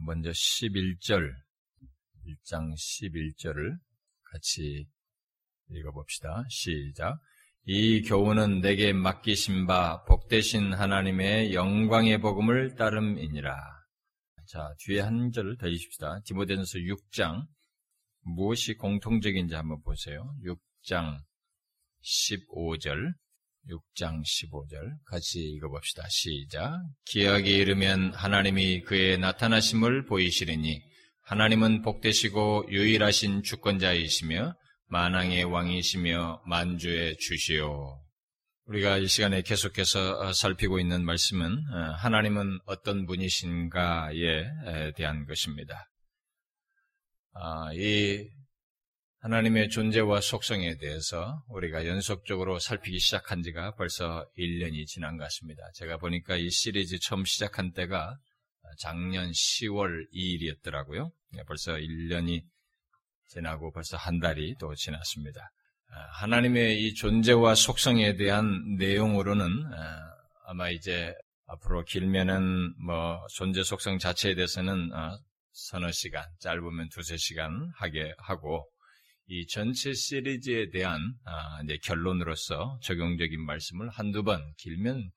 먼저 11절, 1장 11절을 같이 읽어봅시다. 시작. 이 교훈은 내게 맡기신 바 복되신 하나님의 영광의 복음을 따름이니라. 자, 뒤에 한 절을 더 읽읍시다. 디모데전서 6장 무엇이 공통적인지 한번 보세요. 6장 15절 6장 15절 같이 읽어봅시다. 시작. 기약에 이르면 하나님이 그의 나타나심을 보이시리니 하나님은 복되시고 유일하신 주권자이시며 만왕의 왕이시며 만주의 주시오. 우리가 이 시간에 계속해서 살피고 있는 말씀은 어, 하나님은 어떤 분이신가에 대한 것입니다. 아, 이 하나님의 존재와 속성에 대해서 우리가 연속적으로 살피기 시작한 지가 벌써 1년이 지난 것 같습니다. 제가 보니까 이 시리즈 처음 시작한 때가 작년 10월 2일이었더라고요. 벌써 1년이 지나고 벌써 한 달이 또 지났습니다. 아, 하나님의 이 존재와 속성에 대한 내용으로는 아, 아마 이제 앞으로 길면은 뭐 존재 속성 자체에 대해서는 아, 서너 시간, 짧으면 두세 시간 하게 하고 이 전체 시리즈에 대한 이제 결론으로서 적용적인 말씀을 한두 번, 길면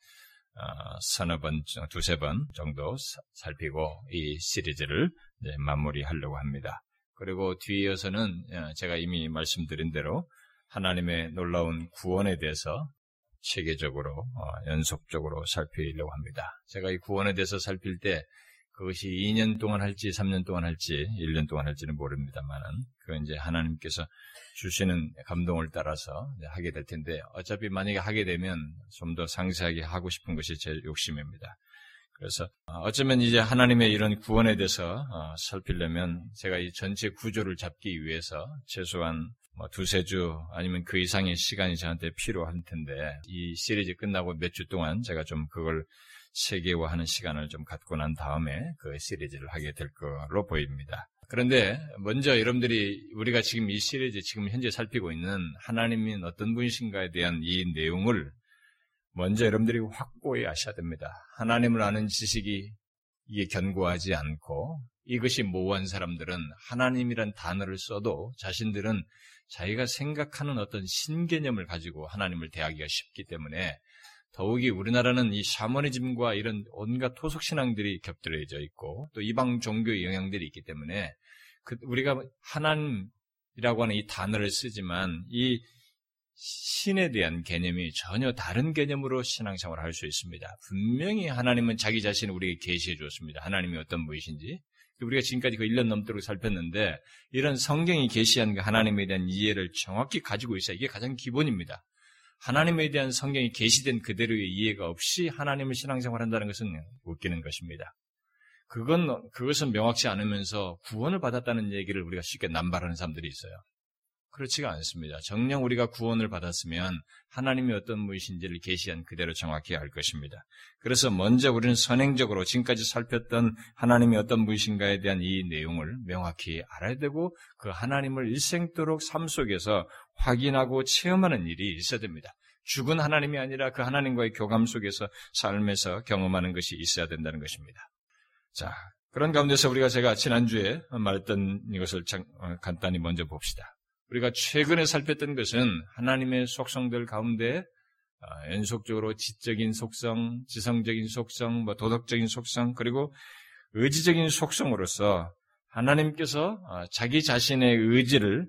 서너 번, 두세 번 정도 살피고 이 시리즈를 마무리하려고 합니다. 그리고 뒤이어서는 어, 제가 이미 말씀드린 대로 하나님의 놀라운 구원에 대해서 체계적으로 어, 연속적으로 살피려고 합니다. 제가 이 구원에 대해서 살필 때 그것이 2년 동안 할지 3년 동안 할지 1년 동안 할지는 모릅니다만은 그 이제 하나님께서 주시는 감동을 따라서 하게 될 텐데 어차피 만약에 하게 되면 좀 더 상세하게 하고 싶은 것이 제 욕심입니다. 그래서 어, 어쩌면 이제 하나님의 이런 구원에 대해서 어, 살피려면 제가 이 전체 구조를 잡기 위해서 최소한 뭐 두세 주 아니면 그 이상의 시간이 저한테 필요할 텐데 이 시리즈 끝나고 몇 주 동안 제가 좀 그걸 세계화하는 시간을 좀 갖고 난 다음에 그 시리즈를 하게 될 거로 보입니다. 그런데 먼저 여러분들이 우리가 지금 이 시리즈 지금 현재 살피고 있는 하나님인 어떤 분이신가에 대한 이 내용을 먼저 여러분들이 확고히 아셔야 됩니다. 하나님을 아는 지식이 이게 견고하지 않고 이것이 모호한 사람들은 하나님이란 단어를 써도 자신들은 자기가 생각하는 어떤 신개념을 가지고 하나님을 대하기가 쉽기 때문에 더욱이 우리나라는 이 샤머니즘과 이런 온갖 토속 신앙들이 겹들어져 있고 또 이방 종교의 영향들이 있기 때문에 그 우리가 하나님이라고 하는 이 단어를 쓰지만 이 신에 대한 개념이 전혀 다른 개념으로 신앙생활을 할 수 있습니다. 분명히 하나님은 자기 자신을 우리에게 계시해 주었습니다. 하나님이 어떤 분이신지. 우리가 지금까지 그 1년 넘도록 살폈는데 이런 성경이 계시한 그 하나님에 대한 이해를 정확히 가지고 있어야 이게 가장 기본입니다. 하나님에 대한 성경이 계시된 그대로의 이해가 없이 하나님을 신앙생활 한다는 것은 웃기는 것입니다. 그건, 그것은 명확치 않으면서 구원을 받았다는 얘기를 우리가 쉽게 남발하는 사람들이 있어요. 그렇지가 않습니다. 정녕 우리가 구원을 받았으면 하나님이 어떤 분이신지를 계시한 그대로 정확히 알 것입니다. 그래서 먼저 우리는 선행적으로 지금까지 살폈던 하나님이 어떤 분이신가에 대한 이 내용을 명확히 알아야 되고 그 하나님을 일생도록 삶 속에서 확인하고 체험하는 일이 있어야 됩니다. 죽은 하나님이 아니라 그 하나님과의 교감 속에서 삶에서 경험하는 것이 있어야 된다는 것입니다. 자, 그런 가운데서 우리가 제가 지난주에 말했던 이것을 어, 간단히 먼저 봅시다. 우리가 최근에 살폈던 것은 하나님의 속성들 가운데 아, 연속적으로 지적인 속성, 지성적인 속성, 뭐 도덕적인 속성, 그리고 의지적인 속성으로서 하나님께서 아, 자기 자신의 의지를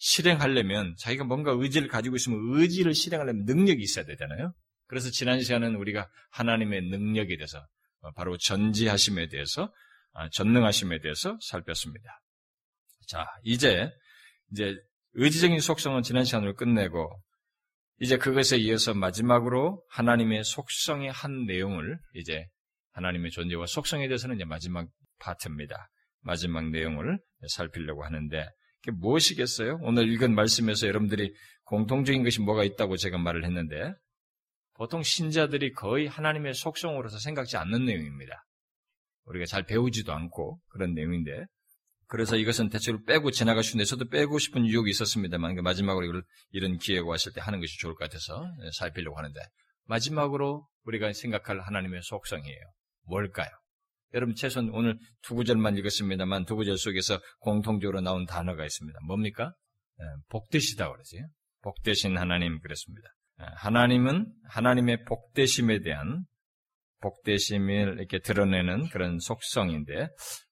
실행하려면 자기가 뭔가 의지를 가지고 있으면 의지를 실행하려면 능력이 있어야 되잖아요. 그래서 지난 시간은 우리가 하나님의 능력에 대해서 어, 바로 전지하심에 대해서 아, 전능하심에 대해서 살폈습니다. 자, 이제 이제 의지적인 속성은 지난 시간으로 끝내고 이제 그것에 이어서 마지막으로 하나님의 속성의 한 내용을 이제 하나님의 존재와 속성에 대해서는 이제 마지막 파트입니다. 마지막 내용을 살피려고 하는데 그게 무엇이겠어요? 오늘 읽은 말씀에서 여러분들이 공통적인 것이 뭐가 있다고 제가 말을 했는데 보통 신자들이 거의 하나님의 속성으로서 생각지 않는 내용입니다. 우리가 잘 배우지도 않고 그런 내용인데 그래서 이것은 대체로 빼고 지나갈 수 있는데 저도 빼고 싶은 유혹이 있었습니다만 그 마지막으로 이걸 이런 기회가 왔을 때 하는 것이 좋을 것 같아서 네, 살피려고 하는데 마지막으로 우리가 생각할 하나님의 속성이에요. 뭘까요? 여러분 최소한 오늘 두 구절만 읽었습니다만 두 구절 속에서 공통적으로 나온 단어가 있습니다. 뭡니까? 예, 복되시다 그러지. 복되신 하나님 그랬습니다. 예, 하나님은 하나님의 복되심에 대한 복되심을 이렇게 드러내는 그런 속성인데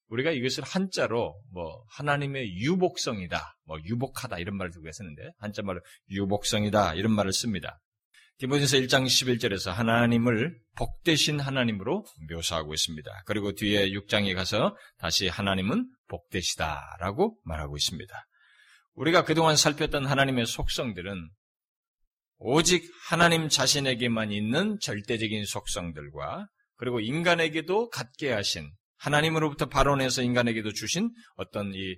우리가 이것을 한자로 뭐 하나님의 유복성이다, 뭐 유복하다 이런 말을 두고 쓰는데 한자 말로 유복성이다 이런 말을 씁니다. 디모데서 1장 11절에서 하나님을 복되신 하나님으로 묘사하고 있습니다. 그리고 뒤에 6장에 가서 다시 하나님은 복되시다라고 말하고 있습니다. 우리가 그동안 살폈던 하나님의 속성들은 오직 하나님 자신에게만 있는 절대적인 속성들과 그리고 인간에게도 갖게 하신 하나님으로부터 발언해서 인간에게도 주신 어떤 이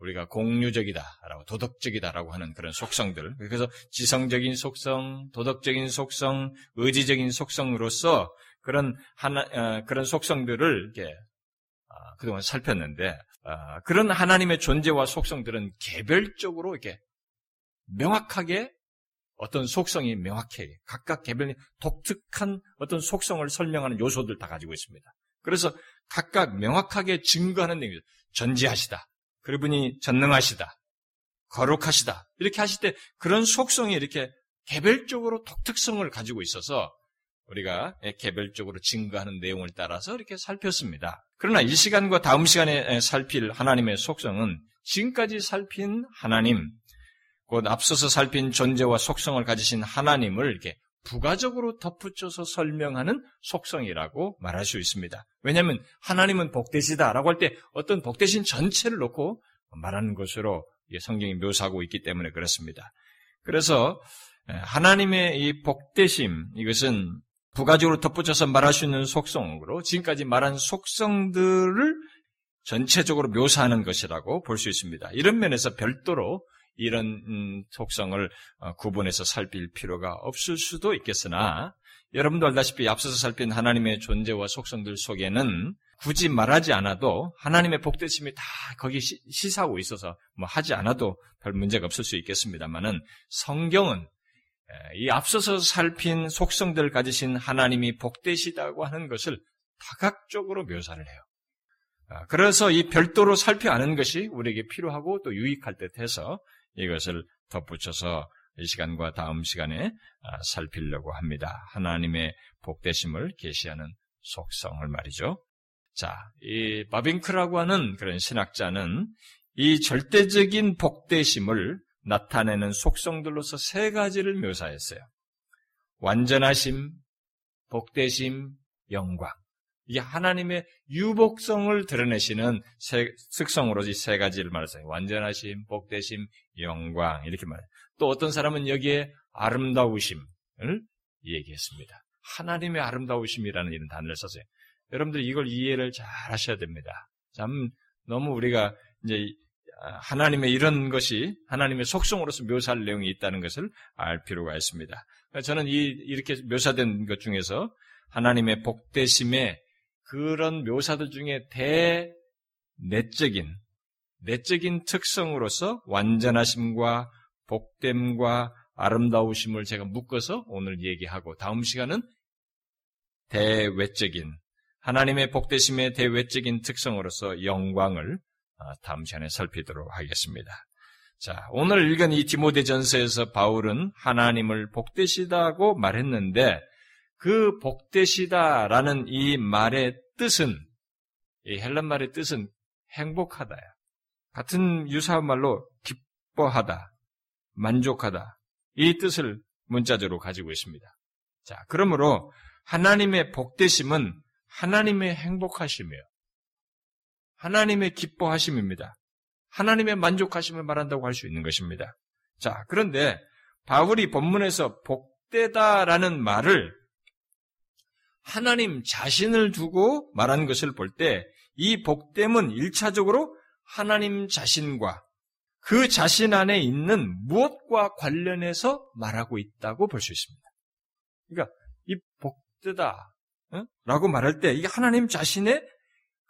우리가 공유적이다라고 도덕적이다라고 하는 그런 속성들. 그래서 지성적인 속성, 도덕적인 속성, 의지적인 속성으로서 그런 하나 어, 그런 속성들을 이렇게 어, 그동안 살폈는데 어, 그런 하나님의 존재와 속성들은 개별적으로 이렇게 명확하게 어떤 속성이 명확해 각각 개별이 독특한 어떤 속성을 설명하는 요소들 다 가지고 있습니다. 그래서 각각 명확하게 증거하는 내용이죠. 전지하시다. 그분이 전능하시다. 거룩하시다. 이렇게 하실 때 그런 속성이 이렇게 개별적으로 독특성을 가지고 있어서 우리가 개별적으로 증거하는 내용을 따라서 이렇게 살폈습니다. 그러나 이 시간과 다음 시간에 살필 하나님의 속성은 지금까지 살핀 하나님, 곧 앞서서 살핀 존재와 속성을 가지신 하나님을 이렇게 부가적으로 덧붙여서 설명하는 속성이라고 말할 수 있습니다. 왜냐하면 하나님은 복되시다라고 할 때 어떤 복되신 전체를 놓고 말하는 것으로 성경이 묘사하고 있기 때문에 그렇습니다. 그래서 하나님의 이 복되심 이것은 부가적으로 덧붙여서 말할 수 있는 속성으로 지금까지 말한 속성들을 전체적으로 묘사하는 것이라고 볼 수 있습니다. 이런 면에서 별도로 이런 음, 속성을 어, 구분해서 살필 필요가 없을 수도 있겠으나 여러분도 알다시피 앞서서 살핀 하나님의 존재와 속성들 속에는 굳이 말하지 않아도 하나님의 복되심이 다 거기 시사하고 있어서 뭐 하지 않아도 별 문제가 없을 수 있겠습니다만은 성경은 이 앞서서 살핀 속성들을 가지신 하나님이 복되시다고 하는 것을 다각적으로 묘사를 해요. 아, 그래서 이 별도로 살펴하는 것이 우리에게 필요하고 또 유익할 듯 해서 이것을 덧붙여서 이 시간과 다음 시간에 아, 살피려고 합니다. 하나님의 복되심을 계시하는 속성을 말이죠. 자, 이 바빙크라고 하는 그런 신학자는 이 절대적인 복되심을 나타내는 속성들로서 세 가지를 묘사했어요. 완전하심, 복되심, 영광. 이게 하나님의 유복성을 드러내시는 세, 특성으로 이세 가지를 말했어요. 완전하심, 복되심, 영광 이렇게 말해요. 또 어떤 사람은 여기에 아름다우심을 얘기했습니다. 하나님의 아름다우심이라는 이런 단어를 썼어요. 여러분들 이걸 이해를 잘 하셔야 됩니다. 참 너무 우리가 이제 하나님의 이런 것이 하나님의 속성으로서 묘사할 내용이 있다는 것을 알 필요가 있습니다. 저는 이 이렇게 묘사된 것 중에서 하나님의 복되심의 그런 묘사들 중에 대내적인 내적인 특성으로서 완전하심과 복됨과 아름다우심을 제가 묶어서 오늘 얘기하고 다음 시간은 대외적인 하나님의 복되심의 대외적인 특성으로서 영광을 아, 다음 시간에 살피도록 하겠습니다. 자, 오늘 읽은 이 디모데전서에서 바울은 하나님을 복되시다고 말했는데 그 복되시다라는 이 말의 뜻은 이 헬란 말의 뜻은 행복하다야. 같은 유사한 말로 기뻐하다, 만족하다 이 뜻을 문자적으로 가지고 있습니다. 자, 그러므로 하나님의 복되심은 하나님의 행복하심이에요. 하나님의 기뻐하심입니다. 하나님의 만족하심을 말한다고 할 수 있는 것입니다. 자, 그런데 바울이 본문에서 복되다라는 말을 하나님 자신을 두고 말한 것을 볼 때 이 복됨은 일차적으로 하나님 자신과 그 자신 안에 있는 무엇과 관련해서 말하고 있다고 볼 수 있습니다. 그러니까 이 복되다 라고 말할 때 이게 하나님 자신의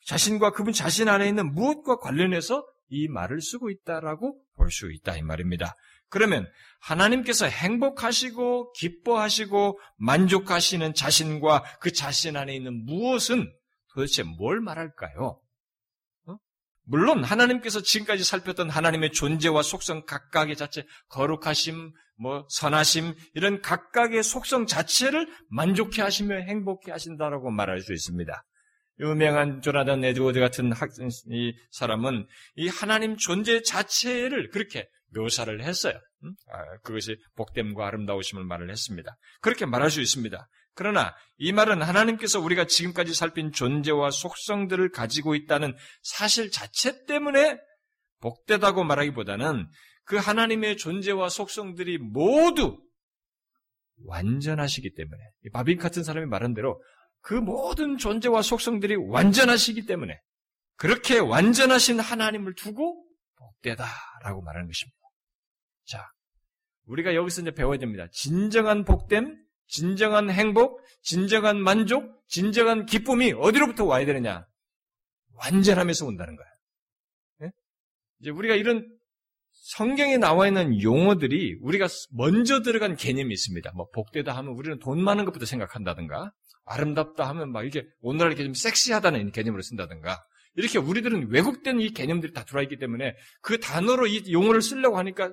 자신과 그분 자신 안에 있는 무엇과 관련해서 이 말을 쓰고 있다라고 볼 수 있다 이 말입니다. 그러면 하나님께서 행복하시고 기뻐하시고 만족하시는 자신과 그 자신 안에 있는 무엇은 도대체 뭘 말할까요? 어? 물론 하나님께서 지금까지 살폈던 하나님의 존재와 속성 각각의 자체, 거룩하심, 뭐 선하심 이런 각각의 속성 자체를 만족해 하시며 행복해 하신다라고 말할 수 있습니다. 유명한 조나단 에드워드 같은 학, 이 사람은 이 하나님 존재 자체를 그렇게 묘사를 했어요. 아, 그것이 복됨과 아름다우심을 말을 했습니다. 그렇게 말할 수 있습니다. 그러나 이 말은 하나님께서 우리가 지금까지 살핀 존재와 속성들을 가지고 있다는 사실 자체 때문에 복되다고 말하기보다는 그 하나님의 존재와 속성들이 모두 완전하시기 때문에 바빈 같은 사람이 말한 대로 그 모든 존재와 속성들이 완전하시기 때문에 그렇게 완전하신 하나님을 두고 복되다라고 말하는 것입니다. 자, 우리가 여기서 이제 배워야 됩니다. 진정한 복됨, 진정한 행복, 진정한 만족, 진정한 기쁨이 어디로부터 와야 되느냐? 완전함에서 온다는 거예요. 네? 이제 우리가 이런 성경에 나와 있는 용어들이 우리가 먼저 들어간 개념이 있습니다. 뭐 복되다 하면 우리는 돈 많은 것부터 생각한다든가, 아름답다 하면 막 이게 오늘날 이렇게 좀 섹시하다는 개념으로 쓴다든가, 이렇게 우리들은 왜곡된 이 개념들이 다 들어와 있기 때문에 그 단어로 이 용어를 쓰려고 하니까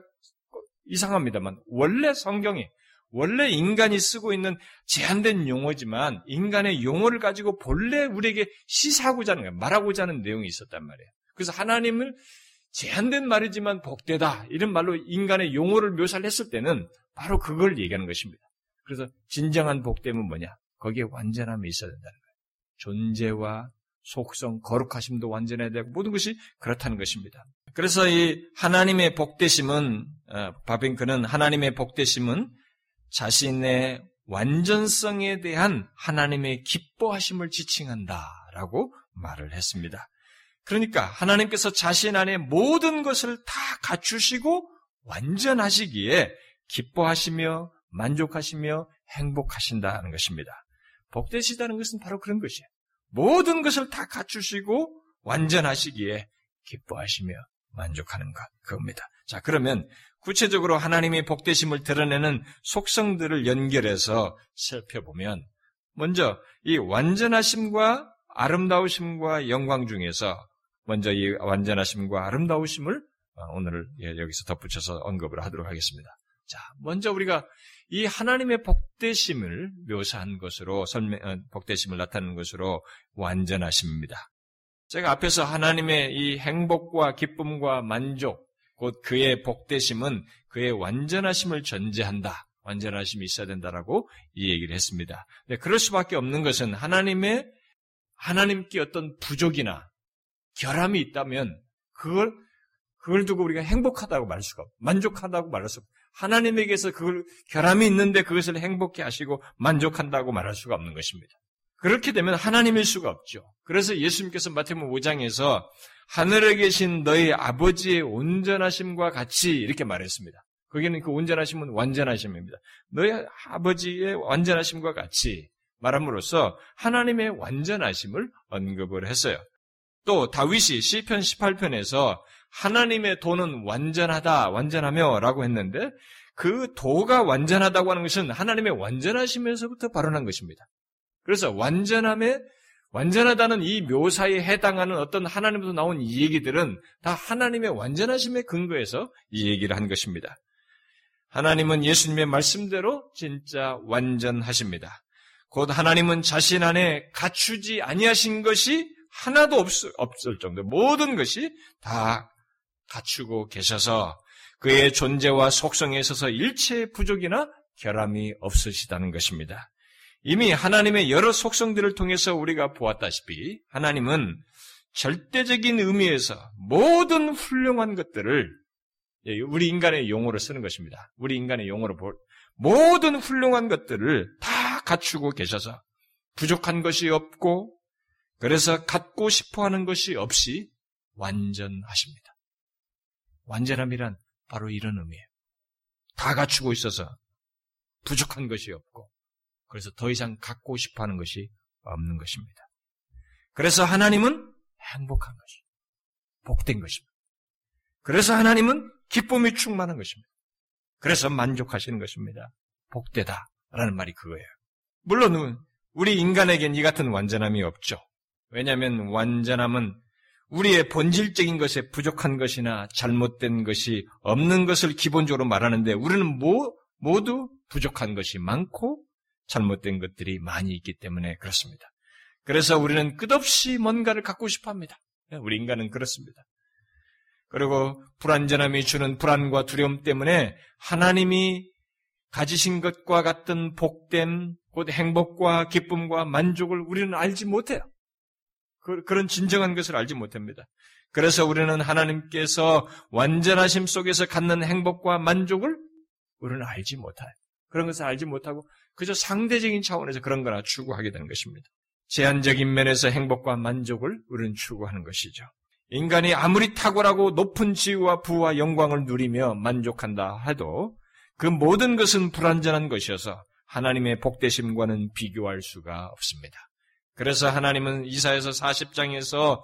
이상합니다만 원래 성경이 원래 인간이 쓰고 있는 제한된 용어지만 인간의 용어를 가지고 본래 우리에게 시사하고자 하는 거예요. 말하고자 하는 내용이 있었단 말이에요. 그래서 하나님을 제한된 말이지만 복되다 이런 말로 인간의 용어를 묘사를 했을 때는 바로 그걸 얘기하는 것입니다. 그래서 진정한 복됨은 뭐냐? 거기에 완전함이 있어야 된다는 거예요. 존재와 속성, 거룩하심도 완전해야 되고 모든 것이 그렇다는 것입니다. 그래서 이 하나님의 복되심은 어, 바빙크는 하나님의 복되심은 자신의 완전성에 대한 하나님의 기뻐하심을 지칭한다라고 말을 했습니다. 그러니까 하나님께서 자신 안에 모든 것을 다 갖추시고 완전하시기에 기뻐하시며 만족하시며 행복하신다는 것입니다. 복되시다는 것은 바로 그런 것이에요. 모든 것을 다 갖추시고 완전하시기에 기뻐하시며 만족하는 것, 그겁니다. 자, 그러면 구체적으로 하나님의 복되심을 드러내는 속성들을 연결해서 살펴보면, 먼저 이 완전하심과 아름다우심과 영광 중에서 먼저 이 완전하심과 아름다우심을 어, 오늘 여기서 덧붙여서 언급을 하도록 하겠습니다. 자, 먼저 우리가 이 하나님의 복되심을 묘사한 것으로 설명, 어, 복되심을 나타내는 것으로 완전하심입니다. 제가 앞에서 하나님의 이 행복과 기쁨과 만족, 곧 그의 복되심은 그의 완전하심을 전제한다. 완전하심이 있어야 된다라고 이 얘기를 했습니다. 네, 그럴 수밖에 없는 것은 하나님의 하나님께 어떤 부족이나 결함이 있다면 그걸 그걸 두고 우리가 행복하다고 말할 수가 없고 만족하다고 말할 수 없고 하나님에게서 그걸 결함이 있는데 그것을 행복해 하시고 만족한다고 말할 수가 없는 것입니다. 그렇게 되면 하나님일 수가 없죠. 그래서 예수님께서 마태복음 5장에서 하늘에 계신 너희 아버지의 온전하심과 같이 이렇게 말했습니다. 거기는 그 온전하심은 완전하심입니다. 너희 아버지의 완전하심과 같이 말함으로써 하나님의 완전하심을 언급을 했어요. 또 다윗이 시편 18편에서 하나님의 도는 완전하다, 완전하며라고 했는데 그 도가 완전하다고 하는 것은 하나님의 완전하시면서부터 발언한 것입니다. 그래서 완전함에 완전하다는 이 묘사에 해당하는 어떤 하나님으로서 나온 이 얘기들은 다 하나님의 완전하심의 근거에서 이 얘기를 한 것입니다. 하나님은 예수님의 말씀대로 진짜 완전하십니다. 곧 하나님은 자신 안에 갖추지 아니하신 것이 하나도 없, 없을 정도 모든 것이 다 갖추고 계셔서 그의 존재와 속성에 있어서 일체의 부족이나 결함이 없으시다는 것입니다. 이미 하나님의 여러 속성들을 통해서 우리가 보았다시피 하나님은 절대적인 의미에서 모든 훌륭한 것들을 예, 우리 인간의 용어로 쓰는 것입니다. 우리 인간의 용어로 볼 모든 훌륭한 것들을 다 갖추고 계셔서 부족한 것이 없고 그래서 갖고 싶어 하는 것이 없이 완전하십니다. 완전함이란 바로 이런 의미예요. 다 갖추고 있어서 부족한 것이 없고 그래서 더 이상 갖고 싶어 하는 것이 없는 것입니다. 그래서 하나님은 행복한 것이 복된 것입니다. 그래서 하나님은 기쁨이 충만한 것입니다. 그래서 만족하시는 것입니다. 복되다 라는 말이 그거예요. 물론 우리 인간에겐 이 같은 완전함이 없죠. 왜냐하면 완전함은 우리의 본질적인 것에 부족한 것이나 잘못된 것이 없는 것을 기본적으로 말하는데 우리는 모, 모두 부족한 것이 많고 잘못된 것들이 많이 있기 때문에 그렇습니다. 그래서 우리는 끝없이 뭔가를 갖고 싶어 합니다. 우리 인간은 그렇습니다. 그리고 불안전함이 주는 불안과 두려움 때문에 하나님이 가지신 것과 같은 복됨, 곧 행복과 기쁨과 만족을 우리는 알지 못해요. 그, 런 진정한 것을 알지 못합니다. 그래서 우리는 하나님께서 완전하심 속에서 갖는 행복과 만족을 우리는 알지 못해요. 그런 것을 알지 못하고 그저 상대적인 차원에서 그런 거나 추구하게 되는 것입니다. 제한적인 면에서 행복과 만족을 우리는 추구하는 것이죠. 인간이 아무리 탁월하고 높은 지위와 부와 영광을 누리며 만족한다 해도 그 모든 것은 불완전한 것이어서 하나님의 복되심과는 비교할 수가 없습니다. 그래서 하나님은 이사에서 40장에서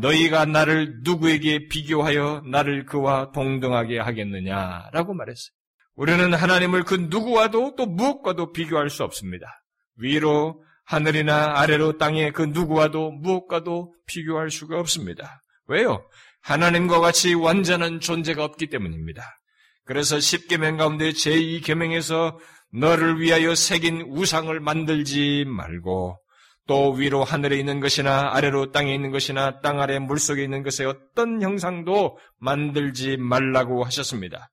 너희가 나를 누구에게 비교하여 나를 그와 동등하게 하겠느냐라고 말했어요. 우리는 하나님을 그 누구와도 또 무엇과도 비교할 수 없습니다. 위로 하늘이나 아래로 땅에 그 누구와도 무엇과도 비교할 수가 없습니다. 왜요? 하나님과 같이 완전한 존재가 없기 때문입니다. 그래서 10계명 가운데 제2계명에서 너를 위하여 새긴 우상을 만들지 말고 또 위로 하늘에 있는 것이나 아래로 땅에 있는 것이나 땅 아래 물속에 있는 것의 어떤 형상도 만들지 말라고 하셨습니다.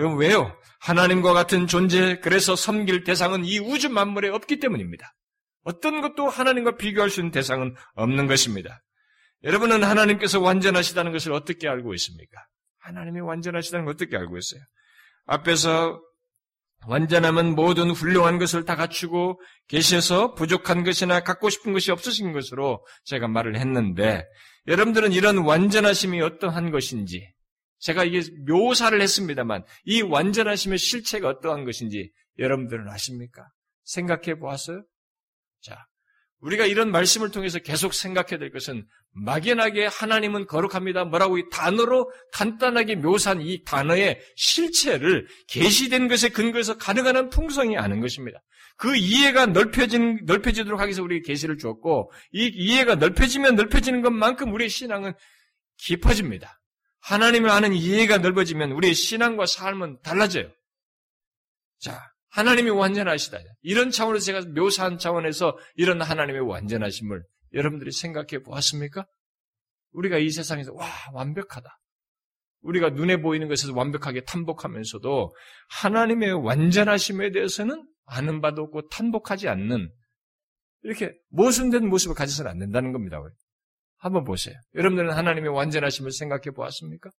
그럼 왜요? 하나님과 같은 존재, 그래서 섬길 대상은 이 우주 만물에 없기 때문입니다. 어떤 것도 하나님과 비교할 수 있는 대상은 없는 것입니다. 여러분은 하나님께서 완전하시다는 것을 어떻게 알고 있습니까? 하나님이 완전하시다는 걸 어떻게 알고 있어요? 앞에서 완전함은 모든 훌륭한 것을 다 갖추고 계셔서 부족한 것이나 갖고 싶은 것이 없으신 것으로 제가 말을 했는데 여러분들은 이런 완전하심이 어떠한 것인지 제가 이게 묘사를 했습니다만 이 완전하심의 실체가 어떠한 것인지 여러분들은 아십니까? 생각해 보았어요? 자, 우리가 이런 말씀을 통해서 계속 생각해야 될 것은 막연하게 하나님은 거룩합니다. 뭐라고 이 단어로 간단하게 묘사한 이 단어의 실체를 계시된 것에 근거해서 가능한 한 풍성히 아는 것입니다. 그 이해가 넓혀진 넓혀지도록 하기 위해서 우리에게 계시를 주었고 이 이해가 넓혀지면 넓혀지는 것만큼 우리의 신앙은 깊어집니다. 하나님을 아는 이해가 넓어지면 우리의 신앙과 삶은 달라져요. 자, 하나님이 완전하시다. 이런 차원에서 제가 묘사한 차원에서 이런 하나님의 완전하심을 여러분들이 생각해 보았습니까? 우리가 이 세상에서 와 완벽하다. 우리가 눈에 보이는 것에서 완벽하게 탐복하면서도 하나님의 완전하심에 대해서는 아는 바도 없고 탐복하지 않는 이렇게 모순된 모습을 가져서는 안 된다는 겁니다. 한번 보세요. 여러분들은 하나님의 완전하심을 생각해 보았습니까?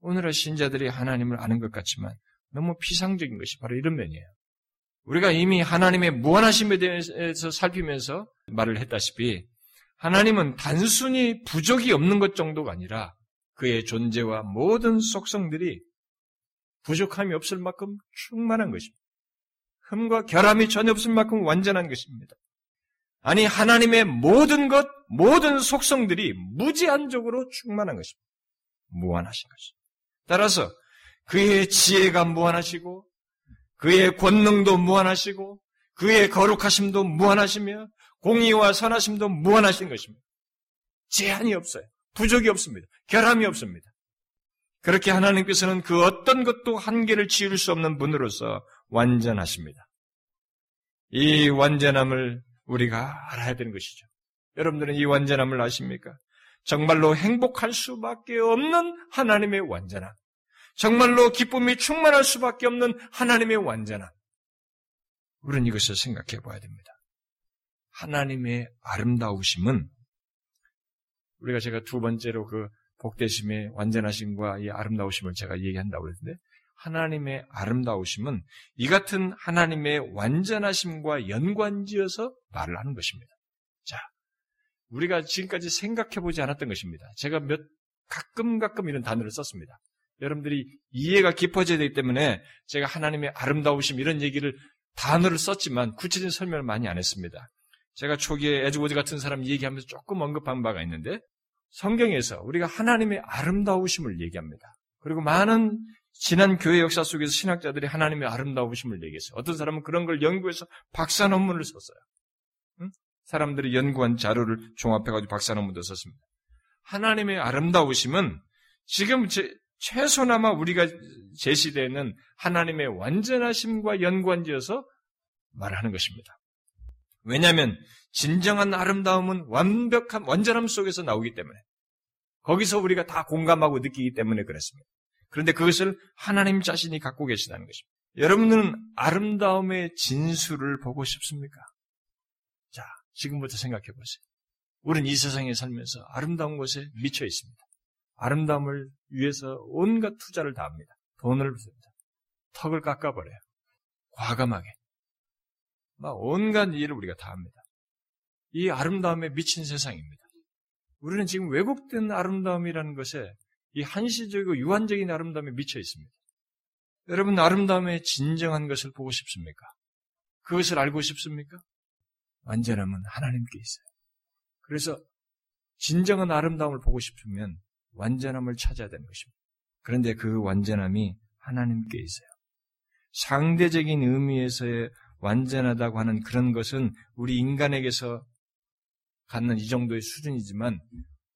오늘의 신자들이 하나님을 아는 것 같지만 너무 피상적인 것이 바로 이런 면이에요. 우리가 이미 하나님의 무한하심에 대해서 살피면서 말을 했다시피 하나님은 단순히 부족이 없는 것 정도가 아니라 그의 존재와 모든 속성들이 부족함이 없을 만큼 충만한 것입니다. 흠과 결함이 전혀 없을 만큼 완전한 것입니다. 아니 하나님의 모든 것, 모든 속성들이 무제한적으로 충만한 것입니다. 무한하신 것입니다. 따라서 그의 지혜가 무한하시고 그의 권능도 무한하시고 그의 거룩하심도 무한하시며 공의와 선하심도 무한하신 것입니다. 제한이 없어요. 부족이 없습니다. 결함이 없습니다. 그렇게 하나님께서는 그 어떤 것도 한계를 지을 수 없는 분으로서 완전하십니다. 이 완전함을 우리가 알아야 되는 것이죠. 여러분들은 이 완전함을 아십니까? 정말로 행복할 수밖에 없는 하나님의 완전함. 정말로 기쁨이 충만할 수밖에 없는 하나님의 완전함. 우리는 이것을 생각해 봐야 됩니다. 하나님의 아름다우심은 우리가 제가 두 번째로 그 복되심의 완전하심과 이 아름다우심을 제가 얘기한다고 그랬는데 하나님의 아름다우심은 이 같은 하나님의 완전하심과 연관지어서 말을 하는 것입니다. 자, 우리가 지금까지 생각해 보지 않았던 것입니다. 제가 몇 가끔 가끔 이런 단어를 썼습니다. 여러분들이 이해가 깊어져야 되기 때문에 제가 하나님의 아름다우심 이런 얘기를 단어를 썼지만 구체적인 설명을 많이 안 했습니다. 제가 초기에 에드워즈 같은 사람 얘기하면서 조금 언급한 바가 있는데 성경에서 우리가 하나님의 아름다우심을 얘기합니다. 그리고 많은 지난 교회 역사 속에서 신학자들이 하나님의 아름다우심을 얘기했어요. 어떤 사람은 그런 걸 연구해서 박사 논문을 썼어요. 응? 사람들이 연구한 자료를 종합해가지고 박사 논문도 썼습니다. 하나님의 아름다우심은 지금 제, 최소나마 우리가 제시되는 하나님의 완전하심과 연관지어서 말하는 것입니다. 왜냐하면 진정한 아름다움은 완벽한 완전함 속에서 나오기 때문에 거기서 우리가 다 공감하고 느끼기 때문에 그랬습니다. 그런데 그것을 하나님 자신이 갖고 계시다는 것입니다. 여러분들은 아름다움의 진수를 보고 싶습니까? 자, 지금부터 생각해 보세요. 우리는 이 세상에 살면서 아름다운 것에 미쳐 있습니다. 아름다움을 위해서 온갖 투자를 다 합니다. 돈을 씁니다. 턱을 깎아버려요. 과감하게. 막 온갖 일을 우리가 다 합니다. 이 아름다움에 미친 세상입니다. 우리는 지금 왜곡된 아름다움이라는 것에 이 한시적이고 유한적인 아름다움에 미쳐 있습니다. 여러분 아름다움의 진정한 것을 보고 싶습니까? 그것을 알고 싶습니까? 완전함은 하나님께 있어요. 그래서 진정한 아름다움을 보고 싶으면 완전함을 찾아야 되는 것입니다. 그런데 그 완전함이 하나님께 있어요. 상대적인 의미에서의 완전하다고 하는 그런 것은 우리 인간에게서 갖는 이 정도의 수준이지만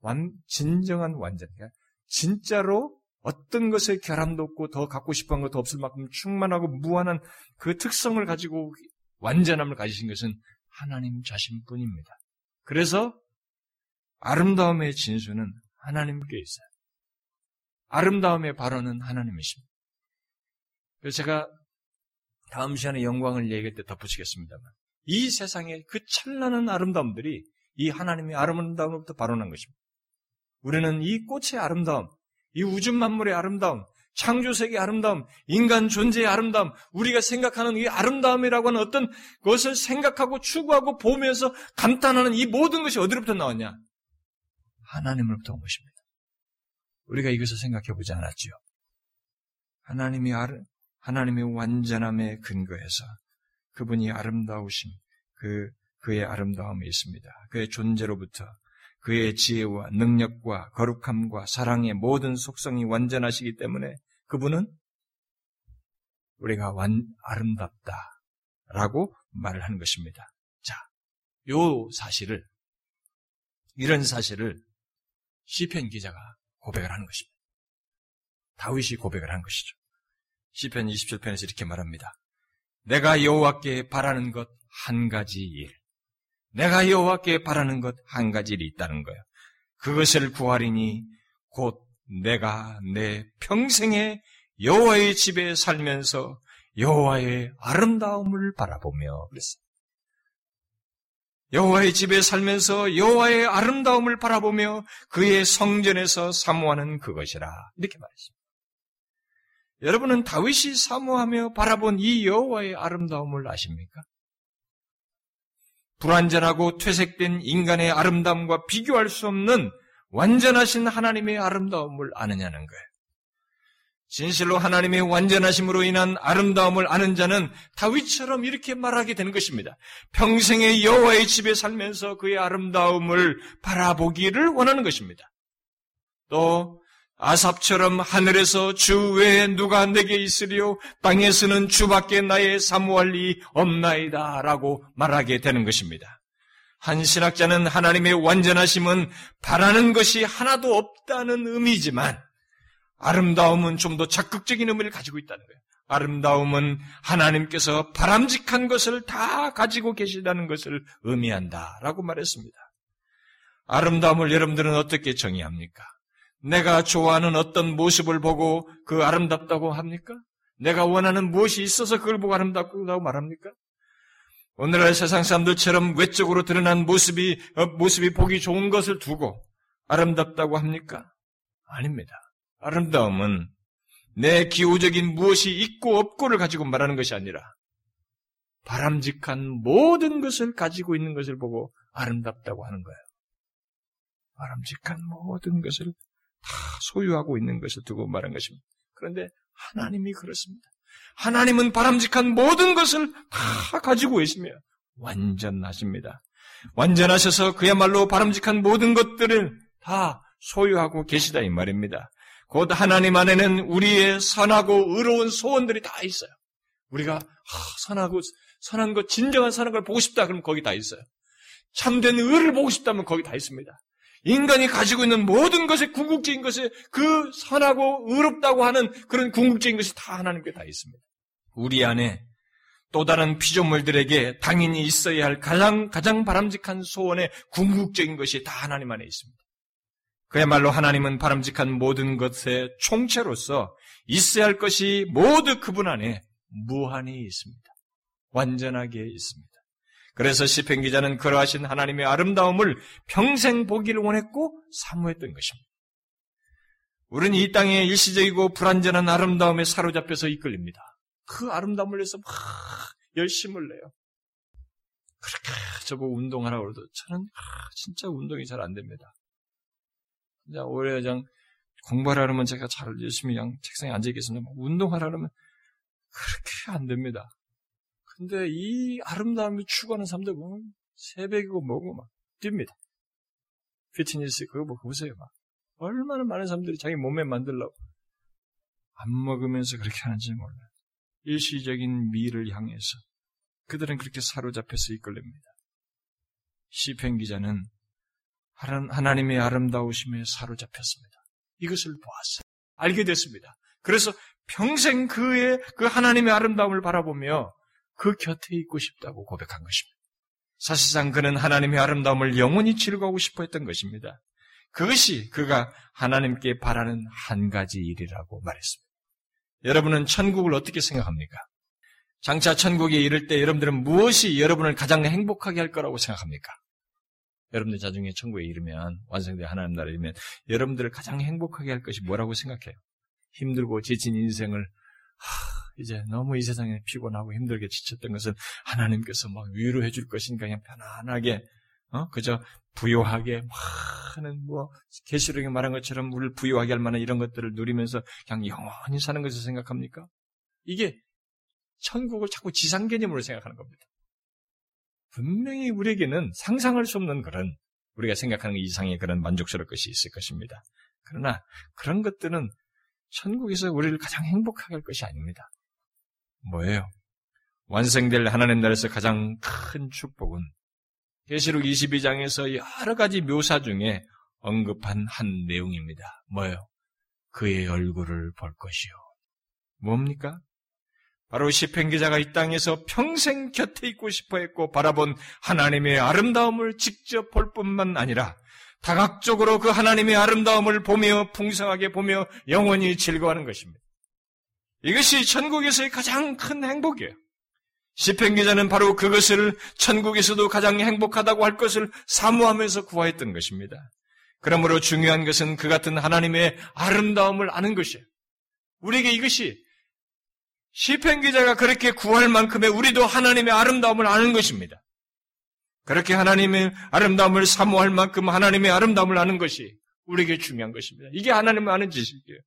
완, 진정한 완전, 그러니까 진짜로 어떤 것에 결함도 없고 더 갖고 싶은 것도 없을 만큼 충만하고 무한한 그 특성을 가지고 완전함을 가지신 것은 하나님 자신뿐입니다. 그래서 아름다움의 진수는 하나님께 있어요. 아름다움의 발언은 하나님이십니다. 그래서 제가 다음 시간에 영광을 얘기할 때 덧붙이겠습니다만 이 세상의 그 찬란한 아름다움들이 이 하나님의 아름다움으로부터 발언한 것입니다. 우리는 이 꽃의 아름다움, 이 우주 만물의 아름다움, 창조세계의 아름다움, 인간 존재의 아름다움, 우리가 생각하는 이 아름다움이라고 하는 어떤 것을 생각하고 추구하고 보면서 감탄하는 이 모든 것이 어디로부터 나왔냐? 하나님으로부터 온 것입니다. 우리가 이것을 생각해 보지 않았지요. 하나님이 아르, 하나님의 완전함에 근거해서 그분이 아름다우신 그 그의 아름다움이 있습니다. 그의 존재로부터 그의 지혜와 능력과 거룩함과 사랑의 모든 속성이 완전하시기 때문에 그분은 우리가 완 아름답다 라고 말을 하는 것입니다. 자, 요 사실을 이런 사실을 시편 기자가 고백을 하는 것입니다. 다윗이 고백을 한 것이죠. 시편 27편에서 이렇게 말합니다. 내가 여호와께 바라는 것 한 가지 일. 내가 여호와께 바라는 것 한 가지 일이 있다는 거예요. 그것을 구하리니 곧 내가 내 평생에 여호와의 집에 살면서 여호와의 아름다움을 바라보며 그랬어요. 여호와의 집에 살면서 여호와의 아름다움을 바라보며 그의 성전에서 사모하는 그것이라 이렇게 말했습니다. 여러분은 다윗이 사모하며 바라본 이 여호와의 아름다움을 아십니까? 불완전하고 퇴색된 인간의 아름다움과 비교할 수 없는 완전하신 하나님의 아름다움을 아느냐는 거예요. 진실로 하나님의 완전하심으로 인한 아름다움을 아는 자는 다윗처럼 이렇게 말하게 되는 것입니다. 평생의 여호와의 집에 살면서 그의 아름다움을 바라보기를 원하는 것입니다. 또 아삽처럼 하늘에서 주 외에 누가 내게 있으리요 땅에서는 주밖에 나의 사모할 리 없나이다 라고 말하게 되는 것입니다. 한 신학자는 하나님의 완전하심은 바라는 것이 하나도 없다는 의미지만 아름다움은 좀 더 적극적인 의미를 가지고 있다는 거예요. 아름다움은 하나님께서 바람직한 것을 다 가지고 계시다는 것을 의미한다 라고 말했습니다. 아름다움을 여러분들은 어떻게 정의합니까? 내가 좋아하는 어떤 모습을 보고 그 아름답다고 합니까? 내가 원하는 무엇이 있어서 그걸 보고 아름답다고 말합니까? 오늘날 세상 사람들처럼 외적으로 드러난 모습이 어, 모습이 보기 좋은 것을 두고 아름답다고 합니까? 아닙니다. 아름다움은 내 기호적인 무엇이 있고 없고를 가지고 말하는 것이 아니라 바람직한 모든 것을 가지고 있는 것을 보고 아름답다고 하는 거예요. 바람직한 모든 것을 다 소유하고 있는 것을 두고 말한 것입니다. 그런데 하나님이 그렇습니다. 하나님은 바람직한 모든 것을 다 가지고 계시며 완전하십니다. 완전하셔서 그야말로 바람직한 모든 것들을 다 소유하고 계시다 이 말입니다. 곧 하나님 안에는 우리의 선하고 의로운 소원들이 다 있어요. 우리가 아, 선하고 선한 것, 진정한 선한 걸 보고 싶다 그러면 거기 다 있어요. 참된 의를 보고 싶다면 거기 다 있습니다. 인간이 가지고 있는 모든 것의 궁극적인 것에 그 선하고 의롭다고 하는 그런 궁극적인 것이 다 하나님께 다 있습니다. 우리 안에 또 다른 피조물들에게 당연히 있어야 할 가장, 가장 바람직한 소원의 궁극적인 것이 다 하나님 안에 있습니다. 그야말로 하나님은 바람직한 모든 것의 총체로서 있어야 할 것이 모두 그분 안에 무한히 있습니다. 완전하게 있습니다. 그래서 시편 기자는 그러하신 하나님의 아름다움을 평생 보기를 원했고 사모했던 것입니다. 우리는 이 땅의 일시적이고 불완전한 아름다움에 사로잡혀서 이끌립니다. 그 아름다움을 위해서 막 열심을 내요. 그렇게 저보고 운동하라고 그래도 저는 진짜 운동이 잘 안 됩니다. 그냥 오래 그냥 공부하라 그러면 제가 잘 열심히 그냥 책상에 앉아 있겠습니다. 운동하라 그러면 그렇게 안 됩니다. 근데 이 아름다움을 추구하는 사람들 보면 새벽이고 뭐고 막 뜁니다. 피트니스 그거 뭐 보세요 막 얼마나 많은 사람들이 자기 몸에 만들려고 안 먹으면서 그렇게 하는지 몰라요. 일시적인 미를 향해서 그들은 그렇게 사로잡혀서 이끌립니다. 시편 기자는 하나님의 아름다우심에 사로잡혔습니다. 이것을 보았어요. 알게 됐습니다. 그래서 평생 그의 그 하나님의 아름다움을 바라보며 그 곁에 있고 싶다고 고백한 것입니다. 사실상 그는 하나님의 아름다움을 영원히 즐거우고 싶어 했던 것입니다. 그것이 그가 하나님께 바라는 한 가지 일이라고 말했습니다. 여러분은 천국을 어떻게 생각합니까? 장차 천국에 이를 때 여러분들은 무엇이 여러분을 가장 행복하게 할 거라고 생각합니까? 여러분들 자중에 천국에 이르면 완성된 하나님 나라에 이르면 여러분들을 가장 행복하게 할 것이 뭐라고 생각해요? 힘들고 지친 인생을 하, 이제 너무 이 세상에 피곤하고 힘들게 지쳤던 것은 하나님께서 막 위로해 줄 것이니까 그냥 편안하게 어? 그저 부요하게 많은 뭐 계시록에 말한 것처럼 우리를 부요하게 할 만한 이런 것들을 누리면서 그냥 영원히 사는 것을 생각합니까? 이게 천국을 자꾸 지상 개념으로 생각하는 겁니다. 분명히 우리에게는 상상할 수 없는 그런 우리가 생각하는 이상의 그런 만족스러울 것이 있을 것입니다. 그러나 그런 것들은 천국에서 우리를 가장 행복하게 할 것이 아닙니다. 뭐예요? 완성될 하나님 나라에서 가장 큰 축복은 계시록 22장에서 여러 가지 묘사 중에 언급한 한 내용입니다. 뭐예요? 그의 얼굴을 볼 것이요. 뭡니까? 바로 시편 기자가 이 땅에서 평생 곁에 있고 싶어 했고 바라본 하나님의 아름다움을 직접 볼 뿐만 아니라 다각적으로 그 하나님의 아름다움을 보며 풍성하게 보며 영원히 즐거워하는 것입니다. 이것이 천국에서의 가장 큰 행복이에요. 시편 기자는 바로 그것을 천국에서도 가장 행복하다고 할 것을 사모하면서 구하였던 것입니다. 그러므로 중요한 것은 그 같은 하나님의 아름다움을 아는 것이에요. 우리에게 이것이 시편 기자가 그렇게 구할 만큼의 우리도 하나님의 아름다움을 아는 것입니다. 그렇게 하나님의 아름다움을 사모할 만큼 하나님의 아름다움을 아는 것이 우리에게 중요한 것입니다. 이게 하나님을 아는 지식이에요.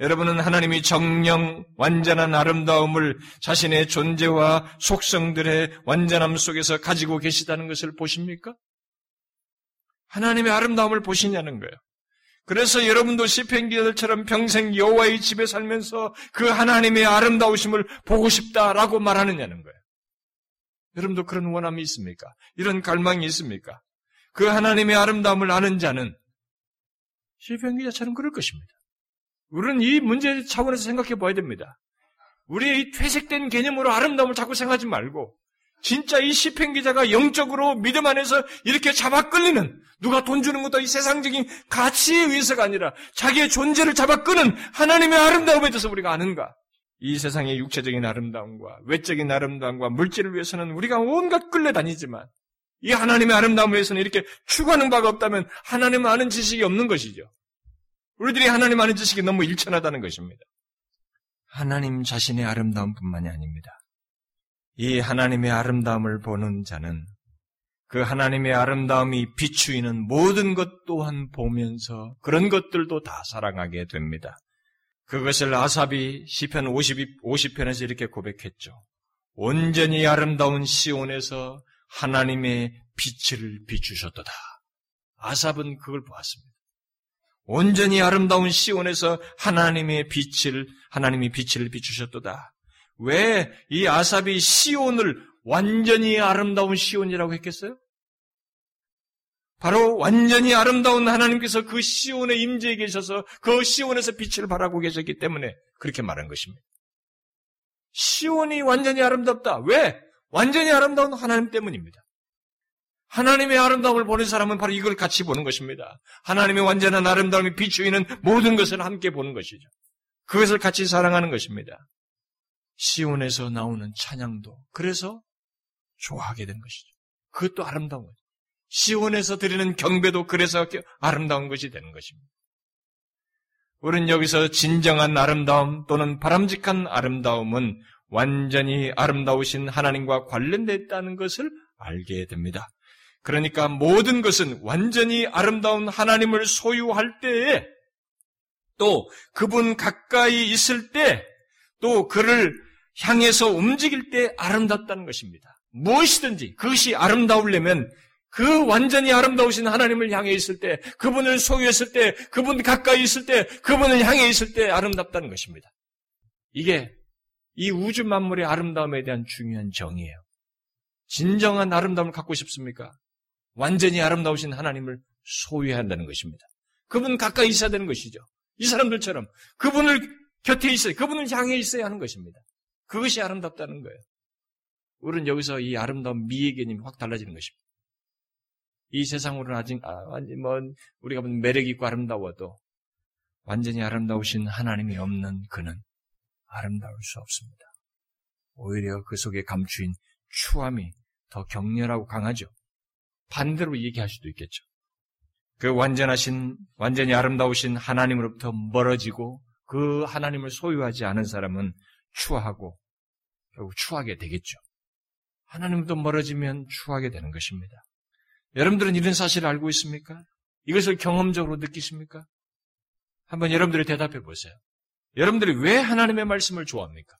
여러분은 하나님이 정령 완전한 아름다움을 자신의 존재와 속성들의 완전함 속에서 가지고 계시다는 것을 보십니까? 하나님의 아름다움을 보시냐는 거예요. 그래서 여러분도 시편기들처럼 평생 여호와의 집에 살면서 그 하나님의 아름다우심을 보고 싶다라고 말하느냐는 거예요. 여러분도 그런 원함이 있습니까? 이런 갈망이 있습니까? 그 하나님의 아름다움을 아는 자는 시편기자처럼 그럴 것입니다. 우리는 이 문제 차원에서 생각해 봐야 됩니다. 우리의 이 퇴색된 개념으로 아름다움을 자꾸 생각하지 말고 진짜 이 시편 기자가 영적으로 믿음 안에서 이렇게 잡아 끌리는 누가 돈 주는 것도 이 세상적인 가치에 의해서가 아니라 자기의 존재를 잡아 끄는 하나님의 아름다움에 대해서 우리가 아는가? 이 세상의 육체적인 아름다움과 외적인 아름다움과 물질을 위해서는 우리가 온갖 끌려다니지만 이 하나님의 아름다움을 위해서는 이렇게 추구하는 바가 없다면 하나님을 아는 지식이 없는 것이죠. 우리들이 하나님 아는 지식이 너무 일천하다는 것입니다. 하나님 자신의 아름다움뿐만이 아닙니다. 이 하나님의 아름다움을 보는 자는 그 하나님의 아름다움이 비추이는 모든 것 또한 보면서 그런 것들도 다 사랑하게 됩니다. 그것을 아삽이 시편 50, 50편에서 이렇게 고백했죠. 온전히 아름다운 시온에서 하나님의 빛을 비추셨도다. 아삽은 그걸 보았습니다. 온전히 아름다운 시온에서 하나님의 빛을 하나님이 빛을 비추셨도다. 왜 이 아삽이 시온을 완전히 아름다운 시온이라고 했겠어요? 바로 완전히 아름다운 하나님께서 그 시온에 임재해 계셔서 그 시온에서 빛을 발하고 계셨기 때문에 그렇게 말한 것입니다. 시온이 완전히 아름답다. 왜? 완전히 아름다운 하나님 때문입니다. 하나님의 아름다움을 보는 사람은 바로 이걸 같이 보는 것입니다. 하나님의 완전한 아름다움이 비추이는 모든 것을 함께 보는 것이죠. 그것을 같이 사랑하는 것입니다. 시온에서 나오는 찬양도 그래서 좋아하게 된 것이죠. 그것도 아름다운 거죠. 시온에서 드리는 경배도 그래서 아름다운 것이 되는 것입니다. 우리는 여기서 진정한 아름다움 또는 바람직한 아름다움은 완전히 아름다우신 하나님과 관련되어 있다는 것을 알게 됩니다. 그러니까 모든 것은 완전히 아름다운 하나님을 소유할 때에 또 그분 가까이 있을 때 또 그를 향해서 움직일 때 아름답다는 것입니다. 무엇이든지 그것이 아름다우려면 그 완전히 아름다우신 하나님을 향해 있을 때, 그분을 소유했을 때, 그분 가까이 있을 때, 그분을 향해 있을 때 아름답다는 것입니다. 이게 이 우주 만물의 아름다움에 대한 중요한 정의예요. 진정한 아름다움을 갖고 싶습니까? 완전히 아름다우신 하나님을 소유해야 한다는 것입니다. 그분 가까이 있어야 되는 것이죠. 이 사람들처럼 그분을 곁에 있어야, 그분을 향해 있어야 하는 것입니다. 그것이 아름답다는 거예요. 우리는 여기서 이 아름다운 미의 개념이 확 달라지는 것입니다. 이 세상으로는 아직, 아, 뭐, 우리가 보면 매력이 있고 아름다워도 완전히 아름다우신 하나님이 없는 그는 아름다울 수 없습니다. 오히려 그 속에 감추인 추함이 더 격렬하고 강하죠. 반대로 얘기할 수도 있겠죠. 그 완전하신, 완전히 아름다우신 하나님으로부터 멀어지고 그 하나님을 소유하지 않은 사람은 추하고 결국 추하게 되겠죠. 하나님도 멀어지면 추하게 되는 것입니다. 여러분들은 이런 사실을 알고 있습니까? 이것을 경험적으로 느끼십니까? 한번 여러분들이 대답해 보세요. 여러분들이 왜 하나님의 말씀을 좋아합니까?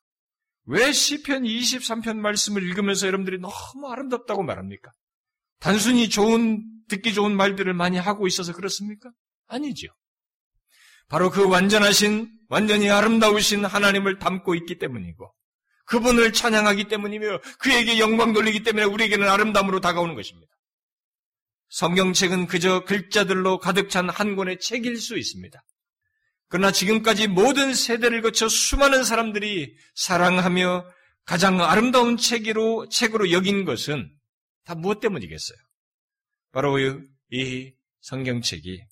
왜 시편 23편 말씀을 읽으면서 여러분들이 너무 아름답다고 말합니까? 단순히 좋은 듣기 좋은 말들을 많이 하고 있어서 그렇습니까? 아니죠. 바로 그 완전하신 완전히 아름다우신 하나님을 담고 있기 때문이고 그분을 찬양하기 때문이며 그에게 영광 돌리기 때문에 우리에게는 아름다움으로 다가오는 것입니다. 성경책은 그저 글자들로 가득 찬 한 권의 책일 수 있습니다. 그러나 지금까지 모든 세대를 거쳐 수많은 사람들이 사랑하며 가장 아름다운 책으로, 책으로 여긴 것은 다 무엇 때문이겠어요? 바로 이 성경책이